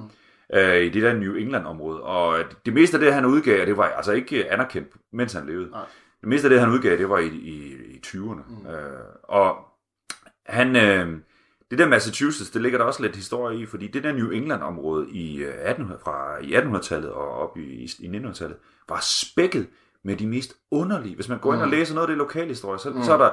Øh, I det der New England-område. Og det meste af det, han udgav, det var altså ikke anerkendt, mens han levede. Nej. Det meste af det, han udgav, det var i, i, i 20'erne. Mm. Øh, og han, øh, det der Massachusetts, det ligger der også lidt historie i, fordi det der New England-område i, øh, 1800, fra i 1800-tallet og op i, i 1900-tallet, var spækket med de mest underlige. Hvis man går ind og læser noget af det lokalhistorie, så, mm. så er der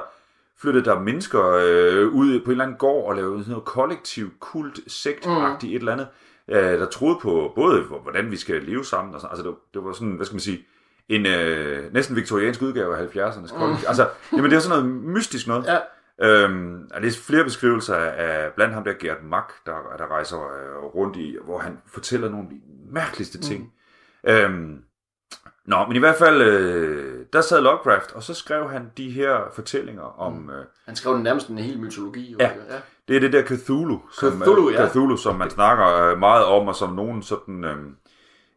flyttet der mennesker øh, ud på en eller anden gård og lavet sådan noget kollektiv, kult, sektagtigt et eller andet, øh, der troede på både, hvordan vi skal leve sammen. Og sådan. Altså, det, det var sådan, hvad skal man sige, en øh, næsten viktoriansk udgave af 70'ernes kollektiv. Altså, jamen, det er sådan noget mystisk noget. Ja. Øhm, det er flere beskrivelser af blandt ham der Gert Mack, der, der rejser øh, rundt i, hvor han fortæller nogle af de mærkeligste ting. Mm. Øhm, nå, men i hvert fald, øh, der sad Lovecraft, og så skrev han de her fortællinger om, mm. øh, Han skrev nærmest en hel mytologi. jo, ja. Det er det der Cthulhu, som, Cthulhu, øh, ja. Cthulhu, som man snakker øh, meget om, og som nogen sådan øh,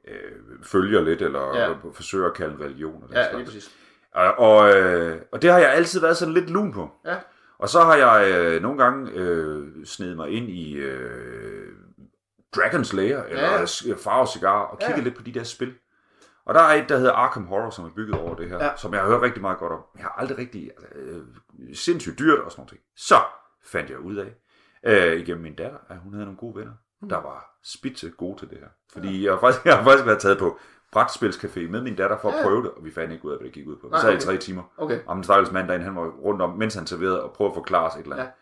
øh, følger lidt, eller Ja. forsøger at kalde en religion. Og den Ja, slags. lige præcis. Og, og, øh, og det har jeg altid været sådan lidt lun på. Ja. Og så har jeg øh, nogle gange øh, snedet mig ind i øh, Dragon's Lair, eller ja. Farve Cigar, og kigget Ja. lidt på de der spil. Og der er et, der hedder Arkham Horror, som er bygget over det her, Ja. som jeg har hørt rigtig meget godt om. Jeg har aldrig rigtig... Øh, sindssygt dyrt og sådan noget. Så fandt jeg ud af, øh, igennem min datter, at hun havde nogle gode venner, der var spidse gode til det her. Fordi jeg, har faktisk, jeg har faktisk været taget på brætspilscafé med min datter for at Ja. prøve det, og vi fandt ikke ud af, hvad det gik ud på. Vi Nej, sad i okay. tre timer. Okay. Og den stakkels mand derinde, han var rundt om, mens han serverede, og prøvede at forklare os et eller andet. Ja.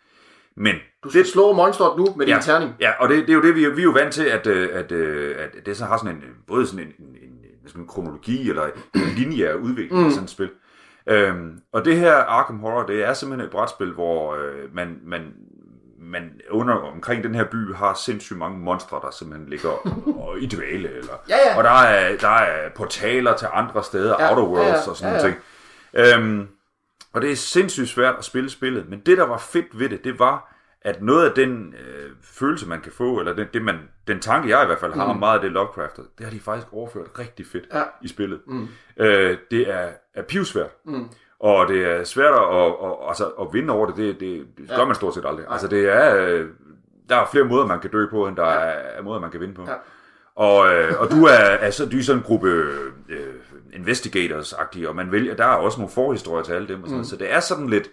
Men Du skal det, slå monsteret nu med din ja, terning. Ja, og det, det er jo det, vi, er- vi er jo vant til, at, øh, at, øh, at det så har sådan en, både sådan en, en, en, sådan en kronologi, eller en lineær udvikling mm. i sådan et spil. Øhm, og det her Arkham Horror, det er simpelthen et brætspil, hvor øh, man, man, man under, omkring den her by har sindssygt mange monstre, der simpelthen ligger og i dvale. Eller, Ja, ja. Og der er, der er portaler til andre steder, Ja, ja, Outer Worlds ja, ja, og sådan ja, nogle ting. Øhm, og det er sindssygt svært at spille spillet, men det, der var fedt ved det, det var, at noget af den øh, følelse, man kan få, eller den, det man, den tanke, jeg i hvert fald har om meget af det Lovecraft, det har de faktisk overført rigtig fedt Ja. i spillet. Mm. Øh, det er, er pivsvært. Mm. Og det er svært at, at, at, altså, at vinde over det, det, det, det gør man stort set aldrig. Altså det er, øh, der er flere måder, man kan dø på, end der er, er måder, man kan vinde på. Ja. Og, øh, og du er, altså, du er sådan en gruppe øh, investigators-agtige, og man vælger, der er også nogle forhistorier til alle dem, og sådan, mm. så det er sådan lidt,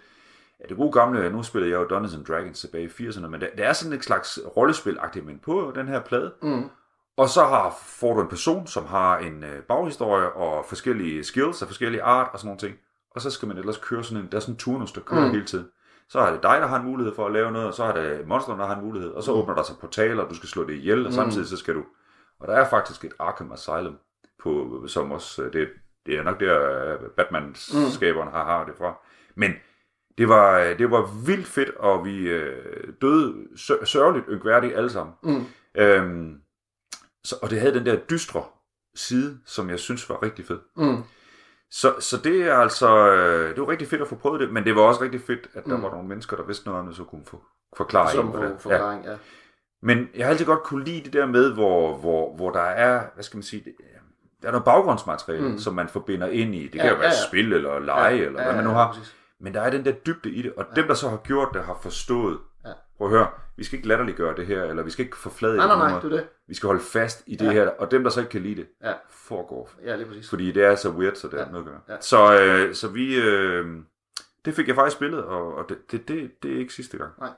ja, det gode gamle, nu spillede jeg jo Dungeons and Dragons tilbage i 80'erne, men det, det er sådan et slags rollespil-agtigt, men på den her plade. Mm. Og så har, får du en person, som har en øh, baghistorie og forskellige skills af forskellige art og sådan nogle ting. Og så skal man ellers køre sådan en, der er sådan en turnus, der kører mm. hele tiden. Så er det dig, der har en mulighed for at lave noget, og så er det monsterne, der har en mulighed, og så åbner der sig portaler, og du skal slå det ihjel, og samtidig så skal du... Og der er faktisk et Arkham Asylum, på, som også, øh, det, det er nok der, øh, Batman-skaberen har, har det fra. Men det var, øh, det var vildt fedt, og vi øh, døde sø- sørgeligt yngværdigt alle sammen. Mm. Øhm, så, og det havde den der dystre side, som jeg synes var rigtig fed. Mm. Så, så det er altså, øh, det var rigtig fedt at få prøvet det, men det var også rigtig fedt, at der mm. var nogle mennesker, der vidste noget om det, så kunne få forklare en, Som hvad det for forklaring, ja. Men jeg har altid godt kunne lide det der med, hvor, hvor, hvor der er, hvad skal man sige, det, der er noget baggrundsmateriale, mm. som man forbinder ind i. Det kan Ja, jo være ja, ja. spil eller lege, Ja, eller ja, hvad man ja, nu ja, har. præcis. Men der er den der dybde i det, og dem, der så har gjort det, har forstået. Ja. Prøv at høre, vi skal ikke latterliggøre det her, eller vi skal ikke forflade Nej, nej, nej, det er det. Vi skal holde fast i det her, og dem, der så ikke kan lide det, Ja. foregår. Ja, lige præcis. Fordi det er så weird, så det er Ja. ja. noget. Ja. Så, øh, så vi, øh, det fik jeg faktisk spillet, og, og det, det, det, det er ikke sidste gang. Nej.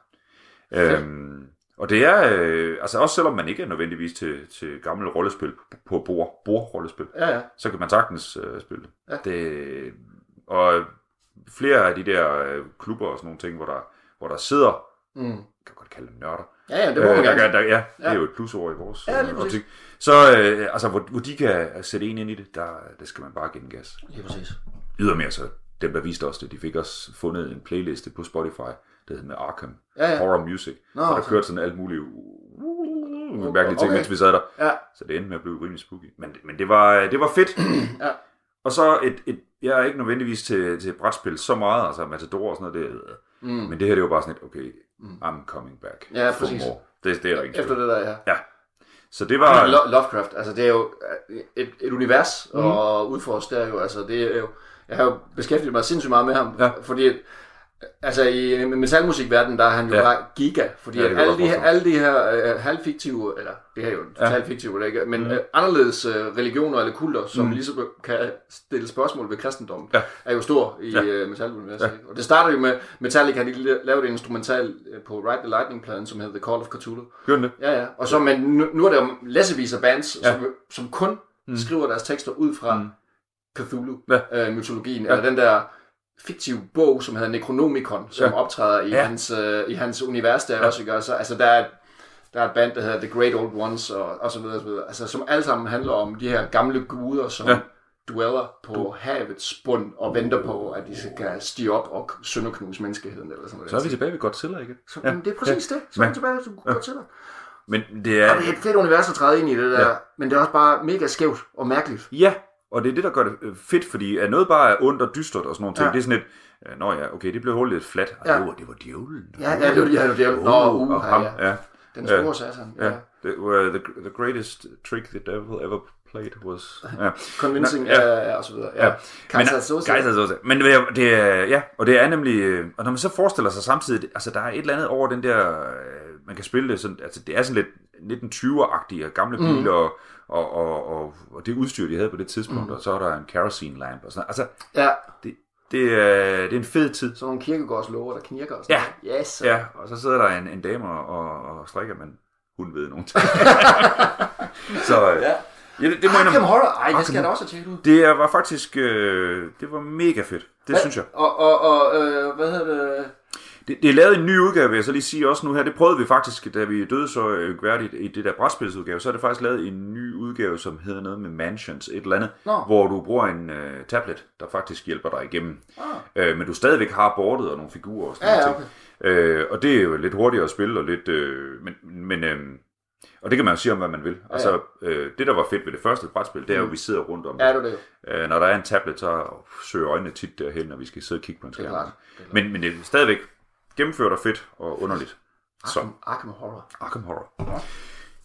Øhm, og det er, øh, altså også selvom man ikke er nødvendigvis til, til gamle rollespil på bord, bordrollespil, Ja, ja. så kan man sagtens øh, spille det. Ja. det. Og flere af de der øh, klubber og sådan nogle ting, hvor der, hvor der sidder, Mm. jeg kan godt kalde dem nørder, Ja, ja, det må man Øh, der, gerne. kan- der, ja, det Ja. er jo et plusord i vores Ja, lige øh, præcis. optik. Så øh, altså, hvor, hvor de kan sætte en ind i det, der, det skal man bare give den gas. Lige præcis. Ydermere så, dem der viste os det, de fik også fundet en playliste på Spotify, der hedder med Arkham Ja, ja. Horror Music, Nå, hvor der kørte sådan alt muligt mærkelige ting, Okay. mens vi sad der. Ja. Så det endte med at blive rimelig spooky. Men, men det, var, det var fedt. Ja. Og så et, et, jeg er ikke nødvendigvis til, til brætspil så meget, altså Matador og sådan noget, det, Mm. men det her det var bare sådan et, okay, I'm coming back. Ja, præcis. more. Det, det er der ingen Efter det der, ja. Ja. Så det var... Lo- Lovecraft, altså det er jo øh, et, et univers mm. og udforske, det er jo, altså det er jo, jeg har jo beskæftiget mig sindssygt meget med ham, Ja. fordi altså i metalmusikverdenen, der er han jo Ja. ja. bare giga, fordi Ja, ja, at alle, de her, alle de her øh, halvfiktive, eller det her er jo totalt fiktive, det er ikke, men mm. øh, anderledes øh, religioner eller kulter, som mm. ligesom kan stille spørgsmål ved kristendommen, Ja. er jo stor i Ja. ja. øh, metaluniverset. Ja. Og det starter jo med Metallica, de lavede en instrumental øh, på Ride the Lightning-pladen, som hedder The Call of Cthulhu. Gjorde det? Ja, ja. Og så, men nu, nu er der jo læsevis af bands, Ja. ja. som, som kun mm. skriver deres tekster ud fra Mm. Cthulhu-mytologien, Ja. ja. eller den der fiktive bog, som hedder Necronomicon, som Ja. ja. optræder i, Ja. ja. hans, øh, i hans univers der ja. også, ikke? Så, altså, der er, der er et band, der hedder The Great Old Ones, og, og så videre, og så videre. Altså, som alle sammen handler om de her gamle guder, som Ja. ja. dweller på havets bund og venter på, at de skal stige op og sønderknuse menneskeheden, eller sådan noget. Så er vi tilbage ved Godzilla, ikke? Så, ja. Det er præcis det. Så er vi tilbage til Godzilla. Men det er... Og det er et fedt univers at træde ind i det der, Ja. ja. men det er også bare mega skævt og mærkeligt. Ja, og det er det, der gør det øh, fedt, fordi at noget bare er ondt og dystert og sådan nogle ting, ja. Ja. det er sådan et, øh, nå ja, okay, det blev hurtigt lidt flat. Ej, Ja. det, var, djævlen. Ja, ja, det var det, det var det. Nå, Uh, uh, og ham, ja. ja. Den store Ja. satan. Ja, Ja. det var the, the greatest trick the devil ever played was... Ja. Convincing, Nå, ja. ja. ja, og så videre. Ja. Ja. ja. Kaiser. Men det er, det ja, og det er nemlig, øh, og når man så forestiller sig samtidig, altså der er et eller andet over den der, øh, man kan spille det sådan, altså det er sådan lidt 1920'er-agtige gamle Mm. biler, og, og, og, og, og det udstyr, de havde på det tidspunkt, og så er der en kerosene lamp og sådan Altså, Ja, det, det, er, det er en fed tid. sådan nogle kirkegårdslover, der knirker og sådan Ja. noget. Yes. Ja, og så sidder der en, en dame og, og, strikker, men hun ved nogen ting. så øh, Ja. ja, det, det må Arkham. Horror. Ej, det Arkham skal jeg da også have tjekket ud. Det var faktisk, øh, det var mega fedt. Det synes jeg. Og, og, og øh, hvad hedder det? Det, det er lavet en ny udgave, vil jeg så lige sige også nu her. Det prøvede vi faktisk, da vi døde så øh, i det der brætspilsudgave. Så er det faktisk lavet en ny udgave, som hedder noget med Mansions, et eller andet. Nå. Hvor du bruger en øh, tablet, der faktisk hjælper dig igennem. Ah. Øh, men du stadigvæk har bordet og nogle figurer og sådan Ja, ja, noget. Øh, og det er jo lidt hurtigere at spille, og lidt... Øh, men, men, øh, og det kan man jo sige om, hvad man vil. Altså, øh, det, der var fedt ved det første brætspil, det er jo, at vi sidder rundt om Ja, det det. Øh, når der er en tablet, så søger øjnene tit derhen, når vi skal sidde og kigge på en skærm. Men, men det er stadigvæk gennemført og fedt og underligt. Så, Arkham, Arkham Horror. Arkham Horror.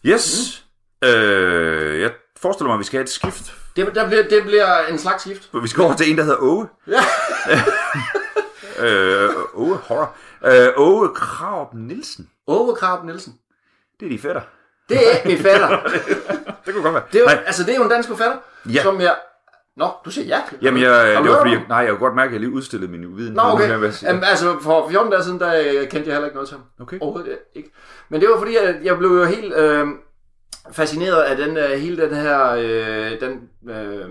Yes. Øh, jeg forestiller mig, at vi skal have et skift. Det, der bliver, det bliver en slags skift. Vi skal over til en, der hedder Åge. Ja. Øh, Åge Horror. Øh, Åge Kraup Nielsen. Ove Krab Nielsen. Det er de fætter. Det er ikke min fatter. Det kunne godt være. Det er, jo, altså, det er jo en dansk forfatter, Ja. som jeg... Nå, du siger ja. jamen, jeg, det var fordi, jeg, nej, jeg kunne godt mærke, at jeg lige udstillede min uviden. Nå, okay. Vil jeg Jamen, altså, for 14 dage siden, der øh, kendte jeg heller ikke noget til ham. Okay. Overhovedet ikke. Men det var fordi, at jeg blev jo helt øh, fascineret af den, øh, hele den her, øh, den, øh,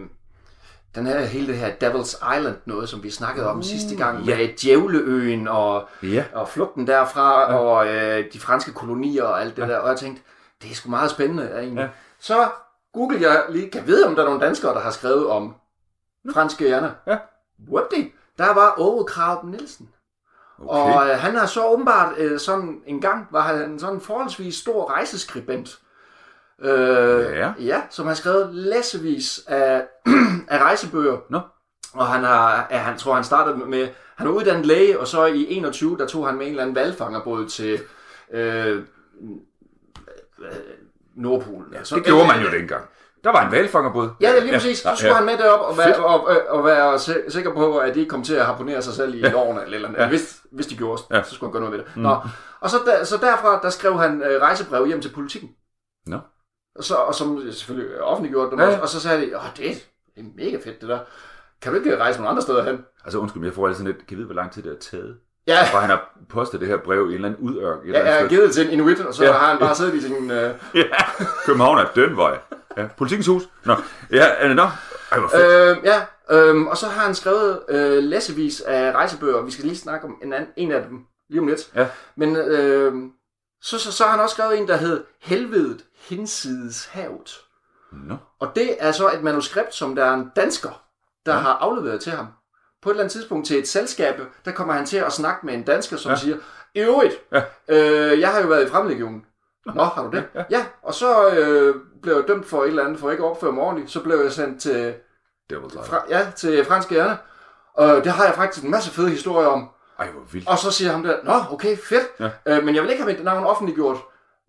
den her, hele det her Devil's Island noget, som vi snakkede om sidste gang, ja. med Djævleøen og, Ja. og flugten derfra, ja. og øh, de franske kolonier og alt det ja. der, og jeg tænkte, det er sgu meget spændende egentlig. Ja. Så googlede jeg lige, kan vide, om der er nogle danskere, der har skrevet om franske hjerner. Ja. Whoopty. Der var Ove Krab Nielsen. Okay. Og øh, han har så åbenbart øh, sådan en gang, var han sådan en forholdsvis stor rejseskribent. Øh, Ja. ja. som har skrevet læsevis af, af rejsebøger. Nå. Og han har, ja, han tror han startede med, han er uddannet læge, og så i 21, der tog han med en eller anden valfangerbåd til øh, Nordpolen. Ja, Det gjorde man jo dengang. Der var en valfangerbåd. Ja, det er lige præcis. Så skulle ja. han med derop og være, og, og, og være si- sikker på, at de ikke kom til at harponere sig selv i Ja. lårene eller, eller. Ja. Hvis, hvis de gjorde, Ja. så skulle han gøre noget ved det. Nå. Og så, der, så derfra, der skrev han øh, rejsebrev hjem til politikken. Nå. Og, så, og som selvfølgelig offentliggjorde dem Ja, ja. ja. også. Og så sagde de, åh, det, er- det er mega fedt det der. Kan du ikke rejse nogle andre steder hen? Altså undskyld, men jeg får altid lidt, kan vide, hvor lang tid det har taget? Ja, Bare han har postet det her brev i en eller anden udørk. eller jeg sted. givet til en inuit, og så Ja. ja. har han bare siddet i sin... Øh, Ja, København er Dønvej. Ja, politikens hus. Nå, ja, øh, nå. Ej, hvor fedt. Øh, ja, øh, og så har han skrevet øh, læsevis af rejsebøger. Vi skal lige snakke om en, anden, en af dem lige om lidt. Ja. Men øh, så, så, så har han også skrevet en, der hed Helvedet hinsides havet. Nå. Og det er så et manuskript, som der er en dansker, der ja. har afleveret til ham. På et eller andet tidspunkt til et selskab, der kommer han til at snakke med en dansker, som Ja. ja. siger, øvrigt, Ja. øh, jeg har jo været i Fremlegionen. Nå, har du det? Ja, ja. og så øh, blev jeg dømt for et eller andet, for ikke at opføre mig ordentligt. Så blev jeg sendt til, fra, ja, til franske hjerne. Og det har jeg faktisk en masse fede historier om. Ej, hvor vildt. Og så siger ham der, nå, okay, fedt. Ja. Øh, men jeg vil ikke have mit navn offentliggjort.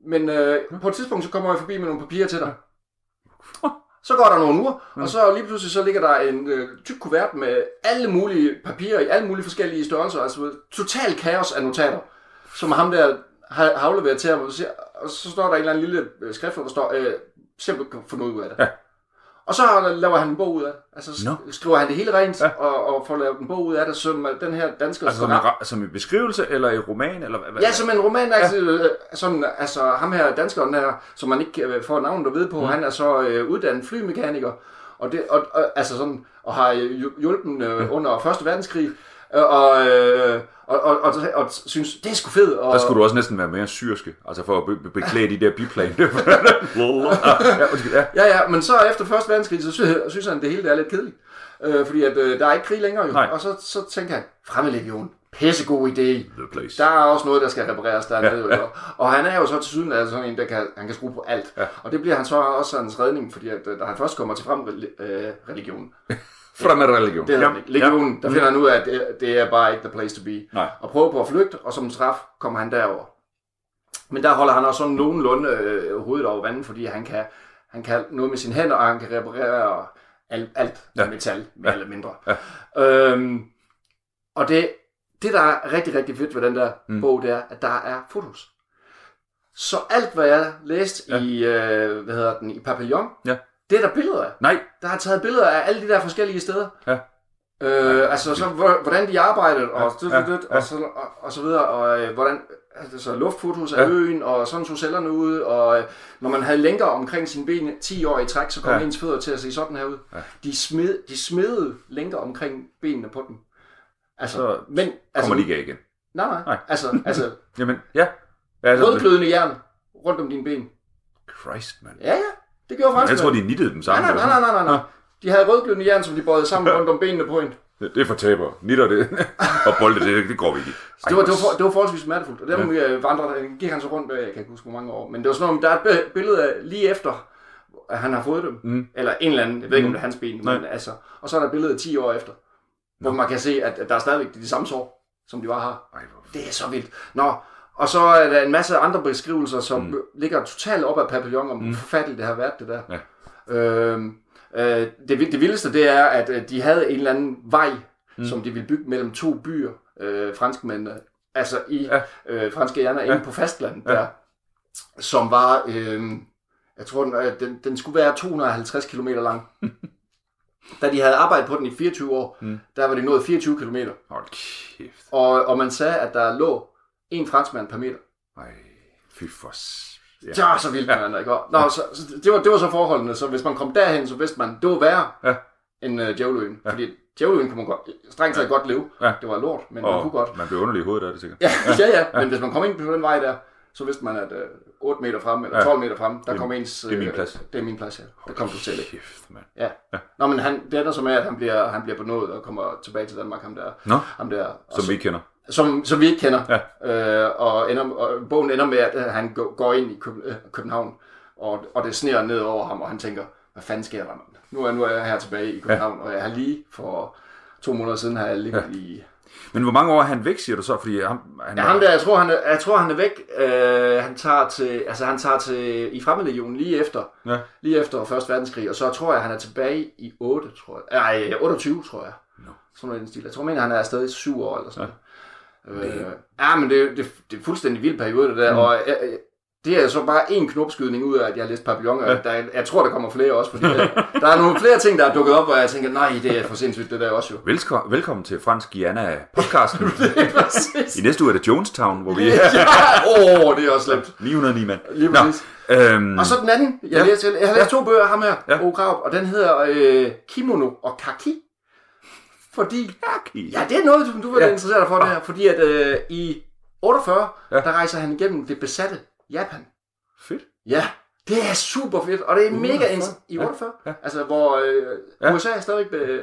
Men øh, på et tidspunkt, så kommer jeg forbi med nogle papirer til dig. Så går der nogle uger, og så lige pludselig så ligger der en øh, tyk kuvert med alle mulige papirer i alle mulige forskellige størrelser. Altså total kaos af notater, som ham der har, har afleveret til ham. Og så, og så står der en eller anden lille øh, skrift, hvor der står, øh, simpelthen få noget ud af det. Ja. Og så laver han en bog ud af det. Altså Nå. skriver han det hele rent, Ja. og, og får lavet en bog ud af det, som øh, den her danske Altså som en, som en beskrivelse, eller en roman, eller hvad? Ja, som en roman, ja. altså, sådan, altså ham her, danskeren her, som man ikke øh, får navnet at vide på, mm. han er så øh, uddannet flymekaniker, og, det, og, og, altså sådan, og har øh, hj- hjulpet øh, under Første Verdenskrig, øh, og, øh, og, og, og, og, synes, det er sgu fedt. Og, Der skulle du også næsten være mere syrske, altså for at be- be- beklæde de der biplan. ja, ja. Ja, men så efter Første Verdenskrig, så synes, synes han, det hele det er lidt kedeligt. Øh, fordi at, øh, der er ikke krig længere jo. Nej. Og så, så tænker han, fremmedlegion, pissegod idé. The place. Der er også noget, der skal repareres der. Ja, Ja. Og han er jo så til syden altså sådan en, der kan, han kan skrue på alt. Ja. Og det bliver han så også hans redning, fordi at, øh, da han først kommer til frem øh, religion, Fra med religion. det er legionen, der finder han ud af, at det, det er bare ikke the place to be. Nej. Og prøver på at flygte, og som straf kommer han derover. Men der holder han også sådan nogenlunde øh, hovedet over vandet, fordi han kan, han kan noget med sine hænder, og han kan reparere alt, alt Ja. metal, mere ja. eller mindre. Ja. Øhm, og det, det, der er rigtig, rigtig fedt ved den der mm. bog, det er, at der er fotos. Så alt, hvad jeg læste ja. i, øh, hvad hedder den, i Papillon, Ja. Det er der billeder af. Nej. Der har taget billeder af alle de der forskellige steder. Ja. Øh, altså, så, hvor- hvordan de arbejdede, og, Ja, ja, ja, og, så, og, og så videre, og øh, hvordan, altså luftfotos af Ja. øen, og sådan så cellerne ud, og øh, når man havde lænker omkring sine ben 10 år i træk, så kom Ja. ens fødder til at se sådan her ud. Ja. De, smed, de smedede lænker omkring benene på dem. Altså, Så men, altså, Kommer de ikke igen. Nej, nej, Nej. nej. Altså, altså Jamen, ja. ja altså, rødglødende jern rundt om dine ben. Christ, mand. Ja, ja, det gjorde Jeg franskmænd. tror, de nittede dem sammen. nej, nej, nej, nej, nej. De havde rødglødende jern, som de bøjede sammen rundt om benene på en. Det er for taber. Nitter det. og bolde det, det går vi ikke. Så det var, det, var for, det var forholdsvis smertefuldt. Og dem ja. vandrede, gik han så rundt med, jeg kan ikke huske, hvor mange år. Men det var sådan noget, der er et bi- billede af lige efter, at han har fået dem. Mm. Eller en eller anden, jeg ved ikke, om det er hans ben. Nej. Men altså, og så er der et billede af 10 år efter, hvor man kan se, at, at der er stadigvæk de samme sår, som de var her. Ej, hvor Det er så vildt. Nå, og så er der en masse andre beskrivelser, som mm. ligger totalt op ad papillon, om mm. forfærdeligt det har været, det der. Ja. Øhm, øh, det, det vildeste, det er, at øh, de havde en eller anden vej, mm. som de ville bygge mellem to byer, øh, franskmændene, altså i Ja. øh, franske hjerner, inde Ja. på fastlandet Ja. der, som var, øh, jeg tror, den, øh, den, den skulle være 250 km lang. da de havde arbejdet på den i 24 år, mm. der var det nået 24 km. Hold kæft. Og, og man sagde, at der lå en franskmand per meter. Ej, fy for... Ja. Var så vildt, man ikke? Nå, så, så, det, var, det var så forholdene, så hvis man kom derhen, så vidste man, det var værre Ja. end uh, djævleøen. Ja. Fordi djævleøen kunne man godt, strengt taget godt leve. Ja. Det var lort, men man kunne godt. Og man blev underlig i hovedet af det, sikkert. Ja, ja, ja, men hvis man kom ind på den vej der, så vidste man, at uh, 8 meter frem, eller Ja. 12 meter frem, der Det- kom ens... det er min øh, plads. Det er min plads, ja. Der kom du til, ikke? Kæft, mand. Ja. Nå, men han, det ender så med, at han bliver, han bliver benådet og kommer tilbage til Danmark, ham der. Nå, Ham der. Og som vi kender. Som, som vi ikke kender. Ja. Øh, og, ender, og bogen ender med, at øh, han går, ind i øh, København, og, og det sneer ned over ham, og han tænker, hvad fanden sker der? Nu er, nu er jeg her tilbage i København, ja. og jeg har lige for to måneder siden har jeg ligget ja. i... Men hvor mange år er han væk, siger du så? Fordi han, han Ja, ham der, jeg tror, han er, jeg tror, han er væk. Øh, han tager til, altså han tager til, i Fremmedlegionen lige efter, Ja. lige efter Første Verdenskrig, og så tror jeg, han er tilbage i 8, tror jeg. Nej, 28, tror jeg. Nå. Sådan noget i den stil. Jeg tror, mener, han er afsted i 7 år eller sådan noget. Øh, ja, men det, er- det, det er fuldstændig vild periode, det der. Mm. Og jeg, det er så bare en knopskydning ud af, at jeg har læst Papillon, og Ja. der, jeg tror, der kommer flere også, fordi der, der er nogle flere ting, der er dukket op, hvor jeg tænker, nej, det er for sindssygt, det der også jo. Velkommen, velkommen til Fransk Gianna podcasten. Præcis. I næste uge er det Jonestown, hvor vi er ja, åh, oh, det er også slemt. 909 mand. Lige præcis. Øhm, Og så den anden, jeg, Ja. ja. læste, jeg har læst to bøger af ham her, Ja. ja. Kraup, og den hedder øh, Kimono og Kaki. Fordi, ja, det er noget, du, du vil Ja. ja. interessere dig for det her, fordi at øh, i 48, Ja. ja. der rejser han igennem det besatte Japan. Fedt. Ja, det er super fedt, og det er mega 48? interessant. I Ja, 48, ja. altså hvor øh, Ja. ja. USA er stadig be,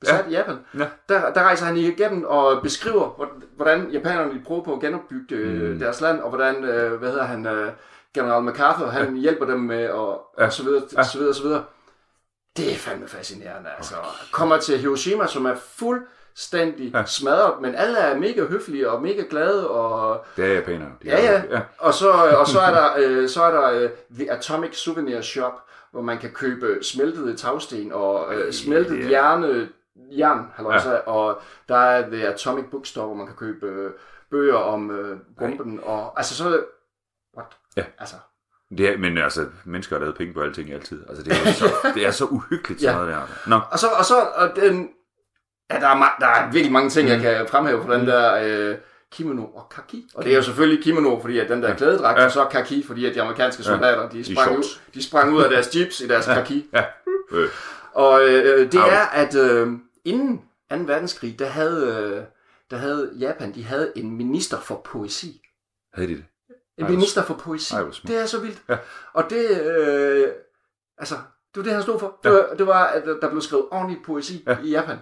besat Ja. ja. i Japan. Ja. Der, der rejser han igennem og beskriver, hvor- hvordan japanerne prøver på at genopbygge øh, Mm. deres land, og hvordan, øh, hvad hedder han, øh, general MacArthur, han hjælper dem med, og, Ja. og så videre, Ja. så videre, så videre. Det er fandme fascinerende, altså. Kommer til Hiroshima, som er fuldstændig Ja. smadret, men alle er mega høflige og mega glade, og Det er japanere. De Ja, ja. ja. Og så, og så er der, øh, så er der øh, The Atomic Souvenir Shop, hvor man kan købe smeltede tagsten og øh, smeltet Ja. hjerne, jern, halløjsa, ja. og der er The Atomic Bookstore, hvor man kan købe øh, bøger om øh, bomben, og altså så... What? Ja. Altså, Det er, men altså, mennesker har lavet penge på alting altid. Altså, det er, så, det er så uhyggeligt sådan Ja. noget der. Nå, og så, og så og den, ja, der, er, der er virkelig mange ting, mm. jeg kan fremhæve på den Mm. der øh, kimono og kaki. Og det er jo selvfølgelig kimono, fordi at den der klædedragt, Ja. og så kaki, fordi at de amerikanske Ja. soldater, de I sprang, ud, de sprang ud af deres jeeps i deres kaki. ja. Øh, Og øh, det Au. er, at øh, inden 2. verdenskrig, der havde, øh, der havde Japan, de havde en minister for poesi. havde de det? En minister for poesi. Ej, det er så vildt. Ja. Og det, øh, altså, det var det, han stod for. Det, Ja. var, det var, at der blev skrevet ordentlig poesi Ja. i Japan.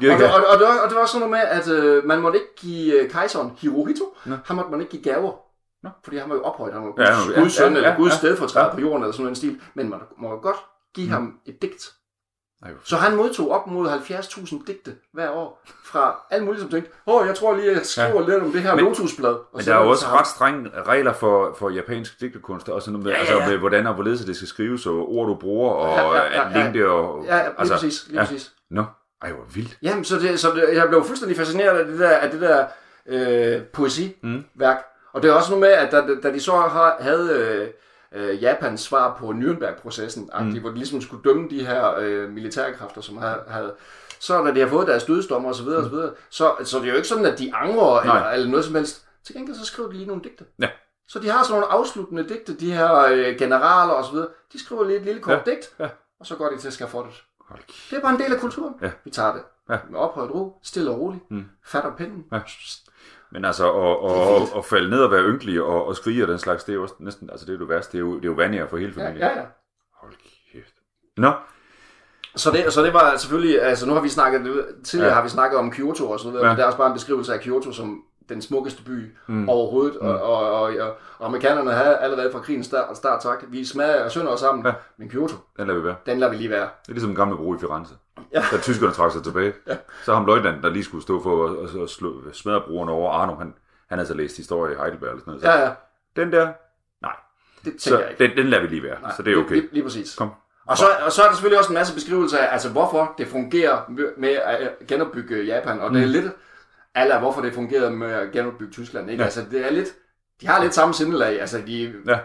Ja, Og, det, og, og, det var, og det var sådan noget med, at øh, man måtte ikke give øh, kejseren Hirohito, Nå. han måtte man ikke give gaver. Nå. Fordi han var jo ophøjet, han var Ja, Guds, var- ja, søn, ja, eller Guds ja. stedfortræder Ja. på jorden, eller sådan en stil. Men man må godt give Mm. ham et digt. Så han modtog op mod 70.000 digte hver år fra alle mulige, som tænkte, åh, jeg tror lige, jeg skriver ja. lidt om det her Men- lotusblad. Og Men der er jo også ret strenge regler for, for japansk digtekunst, også noget med, Ja, ja, altså ja. med hvordan og hvorledes det skal skrives, og ord du bruger, og Ja, ja, ja, at længde og... Ja, ja, lige altså, præcis. Lige ja. præcis. Nå, ej, hvor vildt. Jamen, så, det, så det, jeg blev fuldstændig fascineret af det der, af det der øh, poesiværk. Mm. Og det er også noget med, at da, da de så har, havde øh, øh, Japans svar på Nürnberg-processen, mm. hvor de ligesom skulle dømme de her øh, militærkræfter, som havde, havde så da de har fået deres dødsdommer osv., mm. osv. Så, så det er jo ikke sådan, at de angrer eller, eller noget som helst. Til gengæld så skriver de lige nogle digte. Ja. Så de har sådan nogle afsluttende digte, de her øh, generaler osv. De skriver lige et lille kort Ja, digt, ja. og så går de til skafottet. Det er bare en del af kulturen. Ja. Vi tager det Ja. med ophøjet ro, stille og roligt, Mm. mm. fatter pinden. Ja. Men altså, at, og, og, og falde ned og være ynkelig og, og skrige og den slags, det er jo også næsten, altså det er jo det værste, det er jo, det er jo vandere for hele Ja, familien. ja, ja. Hold kæft. Nå, Så det, så det var selvfølgelig, altså nu har vi snakket, tidligere Ja. ja. har vi snakket om Kyoto og sådan noget, Ja. ja. men det er også bare en beskrivelse af Kyoto som den smukkeste by mm. overhovedet, mm. Og, og, og, og, og amerikanerne havde allerede fra krigens start, start sagt, vi smager og synder os sammen, Ja. ja. men Kyoto, den lader vi være. den lader vi lige være. Det er ligesom en gamle bro i Firenze. Ja. Da tyskerne trak sig tilbage. Ja. Så ham løjtnanten, der lige skulle stå for at, at, at slå, smadre broerne over Arno, han, han havde så læst historie i Heidelberg eller sådan noget. Så Ja, ja, den der, nej. det tænker Så jeg ikke. den, den lader vi lige være. Nej, så det er okay. Lige, lige præcis. Kom. Og så, og så er der selvfølgelig også en masse beskrivelser af, altså hvorfor det fungerer med- at genopbygge Japan, og det er lidt, eller hvorfor det fungerede med at genopbygge Tyskland, ikke? Ja. Altså det er lidt, de har lidt samme sindelag, altså de Ja.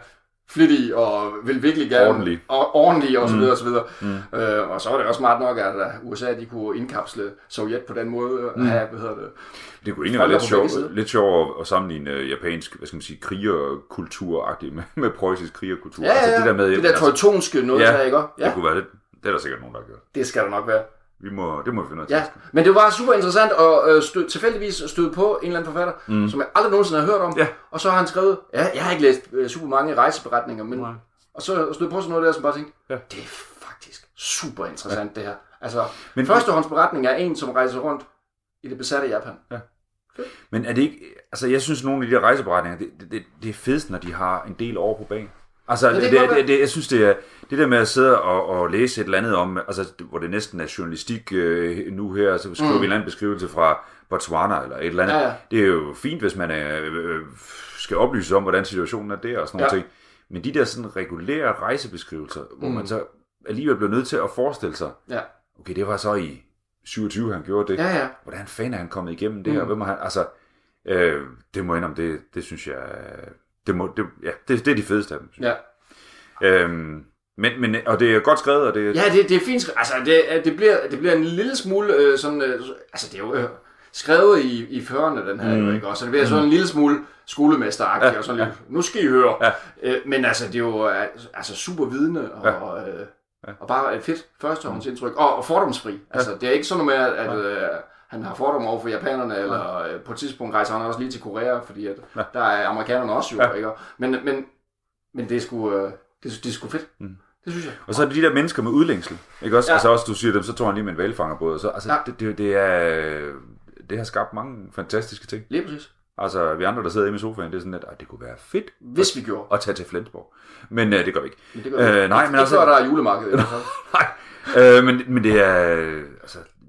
Flittige og vil virkelig gerne... Ordentlige. Og ordentlige og så Mm. videre og så videre. Mm. Øh, og så var det også smart nok, at USA de kunne indkapsle Sovjet på den måde, mm. have, hvad hedder det, Det kunne egentlig være lidt sjovt, lidt sjovt at sammenligne øh, japansk, hvad skal man sige, krigerkultur med, med preussisk krigerkultur. Ja, ja, ja. Altså det der med, det der altså, teutonske noget, Ja, der, ikke? det Ja, kunne være lidt, det er der sikkert nogen, der har gjort. det skal der nok være. Vi må, det må vi finde ud af. Ja, men det var super interessant at øh, stød, tilfældigvis støde på en eller anden forfatter, mm. som jeg aldrig nogensinde har hørt om. Ja. Og så har han skrevet, ja, jeg har ikke læst øh, super mange rejseberetninger, men, Nej. og så stod på sådan noget der, som bare tænkte, Ja. ja. det er faktisk super interessant ja. det her. Altså, Men- førstehåndsberetning er en, som rejser rundt i det besatte Japan. Men er det ikke, altså jeg synes nogle af de der rejseberetninger, det, det, det, det er fedest, når de har en del år på banen. Altså, det det, det, det, jeg synes, det er det der med at sidde og, og læse et eller andet om, altså, hvor det næsten er journalistik øh, nu her, så skriver mm. vi en eller anden beskrivelse fra Botswana eller et eller andet. Ja, ja. Det er jo fint, hvis man er, øh, skal oplyse om, hvordan situationen er der og sådan Ja. ting. Men de der sådan regulære rejsebeskrivelser, hvor Mm. man så alligevel bliver nødt til at forestille sig, Ja, okay, det var så i 27, han gjorde det. ja, ja. Hvordan fanden er han kommet igennem det her? Mm. Hvem er han? Altså, øh, det må jeg indrømme, det, det synes jeg, det, må, det, ja, det, det er de fedeste af dem. synes ja. Øhm, men, men, og det er godt skrevet, og det, Ja, det, det er fint. skrevet. Altså, det, det, bliver, det bliver en lille smule øh, sådan... Øh, altså, det er jo øh, skrevet i, i førerne, den her, Mm. ikke? Og så det bliver sådan en lille smule skolemesteragtigt, Ja, og sådan ja. lidt, nu skal I høre. Ja. Øh, men altså, det er jo øh, altså, super vidende, og, Ja. øh, Ja. og bare et fedt førstehåndsindtryk. Og, og fordomsfri. Altså, det er ikke sådan noget med, at, at øh, han har fordomme over for japanerne, eller øh, på et tidspunkt rejser han også lige til Korea, fordi at, Ja. der er amerikanerne også jo, Ja. ikke? Men, men, men det er sgu, øh, det, er- det er sgu fedt. Mm. Det synes jeg. Og så er det de der mennesker med udlængsel. Ikke også? Ja. Ja. Altså også, du siger dem, så tror han lige med en valfangerbåd. Så, altså, ja. Ja. det, det, det, er, det har skabt mange fantastiske ting. Lige præcis. Altså, vi andre, der sidder hjemme i sofaen, det er sådan, at "Ej, det kunne være fedt Hvis vi gjorde. at tage til Flensborg. Men øh, det gør vi ikke. Men det gør vi. Øh, nej, men ikke altså, før der er julemarked. nej. Øh, men, men det er, øh,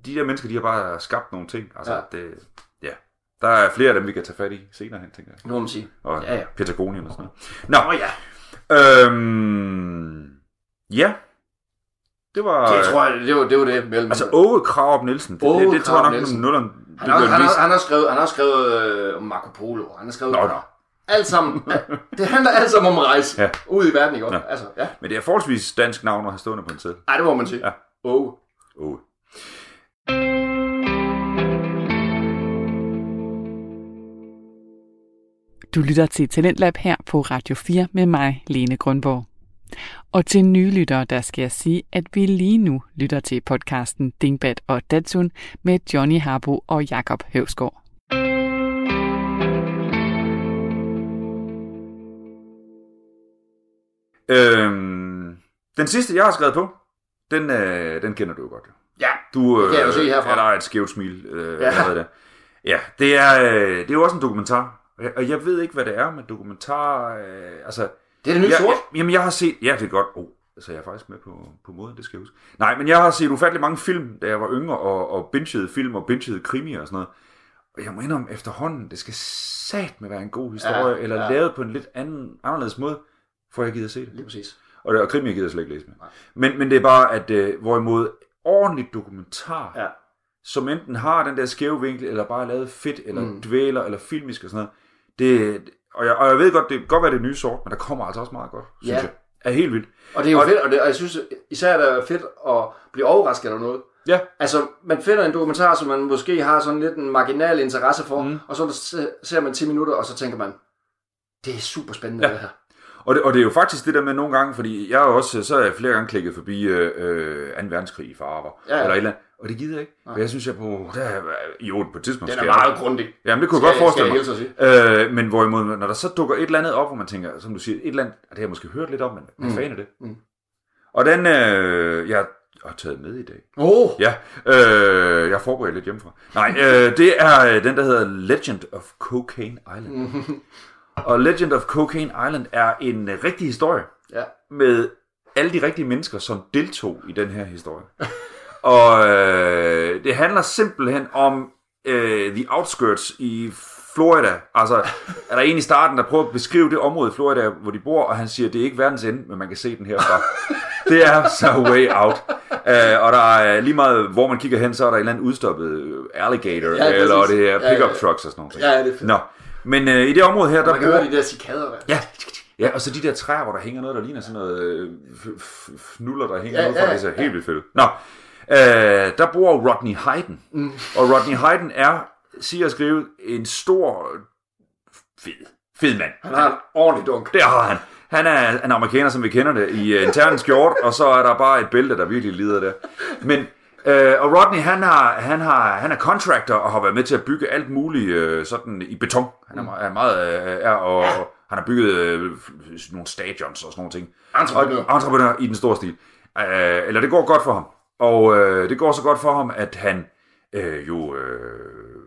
de der mennesker, de har bare skabt nogle ting. Altså, Ja. det, ja. Der er flere af dem, vi kan tage fat i senere hen, tænker jeg. Nu må man sige. Og Ja, ja. Patagonien og sådan noget. Nå, Åh ja. øhm, ja. Det var... Det tror jeg, det var det, var det mellem. Altså, Åge Krarup Nielsen, det, Åge det, det tror jeg nok, Krarup-Nielsen. nulleren... han, har, han, har, han, har skrevet, han har skrevet øh, Marco Polo. Han har skrevet Nå, nå. alt sammen. det handler alt sammen om at rejse Ja. ud i verden, ikke? Ja. Ja. Altså, ja. Men det er forholdsvis dansk navn at have stående på en sæde. Ej, det må man sige. Ja. Oh. Åge. Du lytter til Talentlab her på Radio 4 med mig, Lene Grundborg. Og til nye lyttere, der skal jeg sige, at vi lige nu lytter til podcasten Dingbat og Datsun med Johnny Harbo og Jakob Høvsgaard. Øhm, den sidste, jeg har skrevet på, den, øh, den kender du jo godt. Du, øh, Det kan jeg jo se herfra. Ja, der er et skævt smil. Øh, Ja. ja. Der. ja, det er, øh, det er jo også en dokumentar. Og jeg- ved ikke, hvad det er, men dokumentar... Øh, altså, Det er det nye jeg, sort. jeg, jamen, jeg har set... Ja, det er godt. Oh, så jeg er faktisk med på, på måden, det skal jeg huske. Nej, men jeg har set ufattelig mange film, da jeg var yngre, og, og bingede film og bingede krimier og sådan noget. Og jeg må indrømme, efterhånden, det skal sat med være en god historie, Ja, eller ja. lavet på en lidt anden, anderledes måde, for jeg gider se det. Lige præcis. Og, og krimi gider jeg slet ikke læse med. Men, men det er bare, at øh, hvorimod ordentligt dokumentar, Ja. som enten har den der skæve vinkel, eller bare er lavet fedt, eller Mm. dvæler, eller filmisk og sådan noget, det, og, jeg, og jeg ved godt, det kan godt være det nye sort, men der kommer altså også meget godt, synes Ja. jeg. Er helt vildt. Og det er jo Og- fedt, og, det, og jeg synes især, det er fedt at blive overrasket eller noget. Ja. Altså, man finder en dokumentar, som man måske har sådan lidt en marginal interesse for, mm. og så se- ser man 10 minutter, og så tænker man, det er super spændende, ja. det her. Og det, og det er jo faktisk det der med nogle gange, fordi jeg er også, så er jeg flere gange klikket forbi øh, øh, 2. verdenskrig i farver, Ja, ja, eller et eller andet, og det gider jeg ikke. For jeg synes, jeg på, der er, jo, på et tidspunkt Den er meget grundig. Jamen, det kunne jeg godt forestille skal mig. jeg hilse Øh, men hvorimod, når der så dukker et eller andet op, hvor man tænker, som du siger, et eller andet, det har jeg måske hørt lidt om, men hvad Mm. mm. fanden er det? Mm. Og den, øh, jeg har taget med i dag. Oh, Ja, øh, jeg har forberedt lidt hjemmefra. Nej, øh, det er øh, den, der hedder Legend of Cocaine Island. Mhm. Og Legend of Cocaine Island er en øh, rigtig historie ja. med alle de rigtige mennesker, som deltog i den her historie. og øh, det handler simpelthen om øh, the outskirts i Florida. Altså, er der en i starten, der prøver at beskrive det område i Florida, hvor de bor, og han siger, det er ikke verdens ende, men man kan se den herfra. det er så way out. Uh, og der er lige meget, hvor man kigger hen, så er der en eller anden udstoppet alligator, Ja, ja, eller det er Ja, pickup ja. trucks og sådan noget. Ja, det er fedt. Nå, men øh, i det område her, der Man kan bor... høre de der cikader der. Ja, ja, og så de der træer, hvor der hænger noget, der ligner sådan noget øh, fnuller, der hænger Ja, ja, noget fra, ja, det ser helt vildt fedt. Nå, øh, der bor Rodney Hayden, mm. og Rodney Hayden er, siger at skrive, en stor, fed, fed mand. Han har en ordentlig dunk. Det har han. Han er en amerikaner, som vi kender det, i en skjort, og så er der bare et bælte, der virkelig lider der. Men, øh, og Rodney, han, har, han, har, han er contractor og har været med til at bygge alt muligt øh, sådan i beton. Han er, meget- er meget, øh, er, og, og han har bygget øh, nogle stadions og sådan nogle ting. Entreprenør. Entreprenør i den store stil. Øh, eller det går godt for ham. Og øh, det går så godt for ham, at han øh, jo, øh,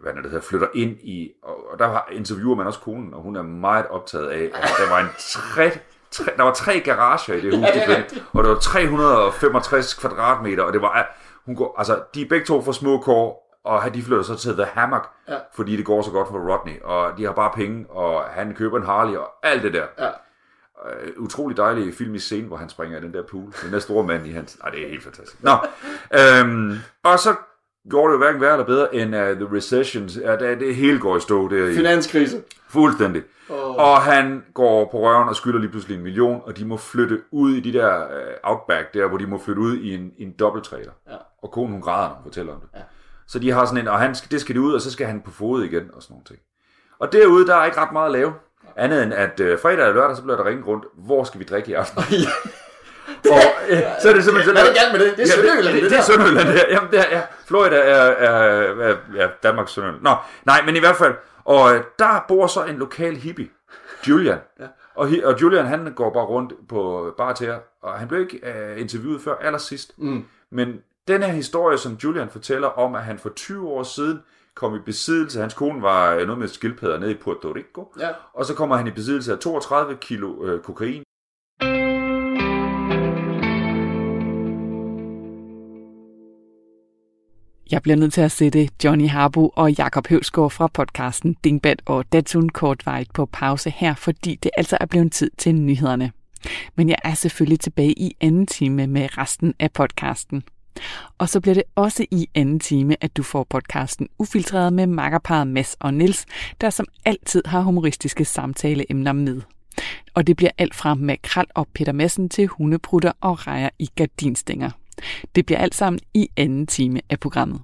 hvad er det hedder, flytter ind i, og, og der interviewer man også konen, og hun er meget optaget af, at der var en tre, tre, der var tre garager i det hus, de flyttede, og der var 365 kvadratmeter, og det var, hun går, altså, de er begge to fra små kår, og de flytter så til The Hammock, Ja. fordi det går så godt for Rodney, og de har bare penge, og han køber en Harley, og alt det der. Ja. Øh, utrolig dejlig filmisk scene, hvor han springer i den der pool. Den der store mand i hans... Ej, det er helt fantastisk. Nå, øhm, og så går det jo hverken værre eller bedre end uh, The Recession. Ja, det, det hele går i stå der i. Finanskrise. Fuldstændig. Oh. Og han går på røven og skylder lige pludselig en million, og de må flytte ud i de der uh, outback der, hvor de må flytte ud i en, i en dobbelttrailer. Ja. Og konen hun græder, fortæller om det. Ja. Så de har sådan en, og han, det skal de ud, og så skal han på fod igen, og sådan nogle ting. Og derude, der er ikke ret meget at lave. Andet end at øh, fredag og lørdag, så bliver der ringet rundt, hvor skal vi drikke i aften? og, øh, så er det simpelthen... Hvad er det galt med det? Det er Sønderjylland, det, det det, det er der. Sønderjylland, det. Jamen, det er, ja. Florida er, er, er ja, Danmarks Sønderjylland. Nå, nej, men i hvert fald. Og øh, der bor så en lokal hippie, Julian. ja. og, og Julian, han går bare rundt på bar til og han blev ikke øh, interviewet før allersidst. Mm. Men den her historie, som Julian fortæller om, at han for 20 år siden kom i besiddelse, hans kone var øh, noget med skildpadder nede i Puerto Rico, Ja. og så kommer han i besiddelse af 32 kilo øh, kokain. Jeg bliver nødt til at sætte Johnny Harbo og Jakob Høvsgaard fra podcasten Dingbat og Datsun kortvarigt på pause her, fordi det altså er blevet tid til nyhederne. Men jeg er selvfølgelig tilbage i anden time med resten af podcasten. Og så bliver det også i anden time, at du får podcasten Ufiltreret med makkerparet Mads og Nils, der som altid har humoristiske samtaleemner med. Og det bliver alt fra makrel og Peter Madsen til hundeprutter og rejer i gardinstænger. Det bliver alt sammen i anden time af programmet.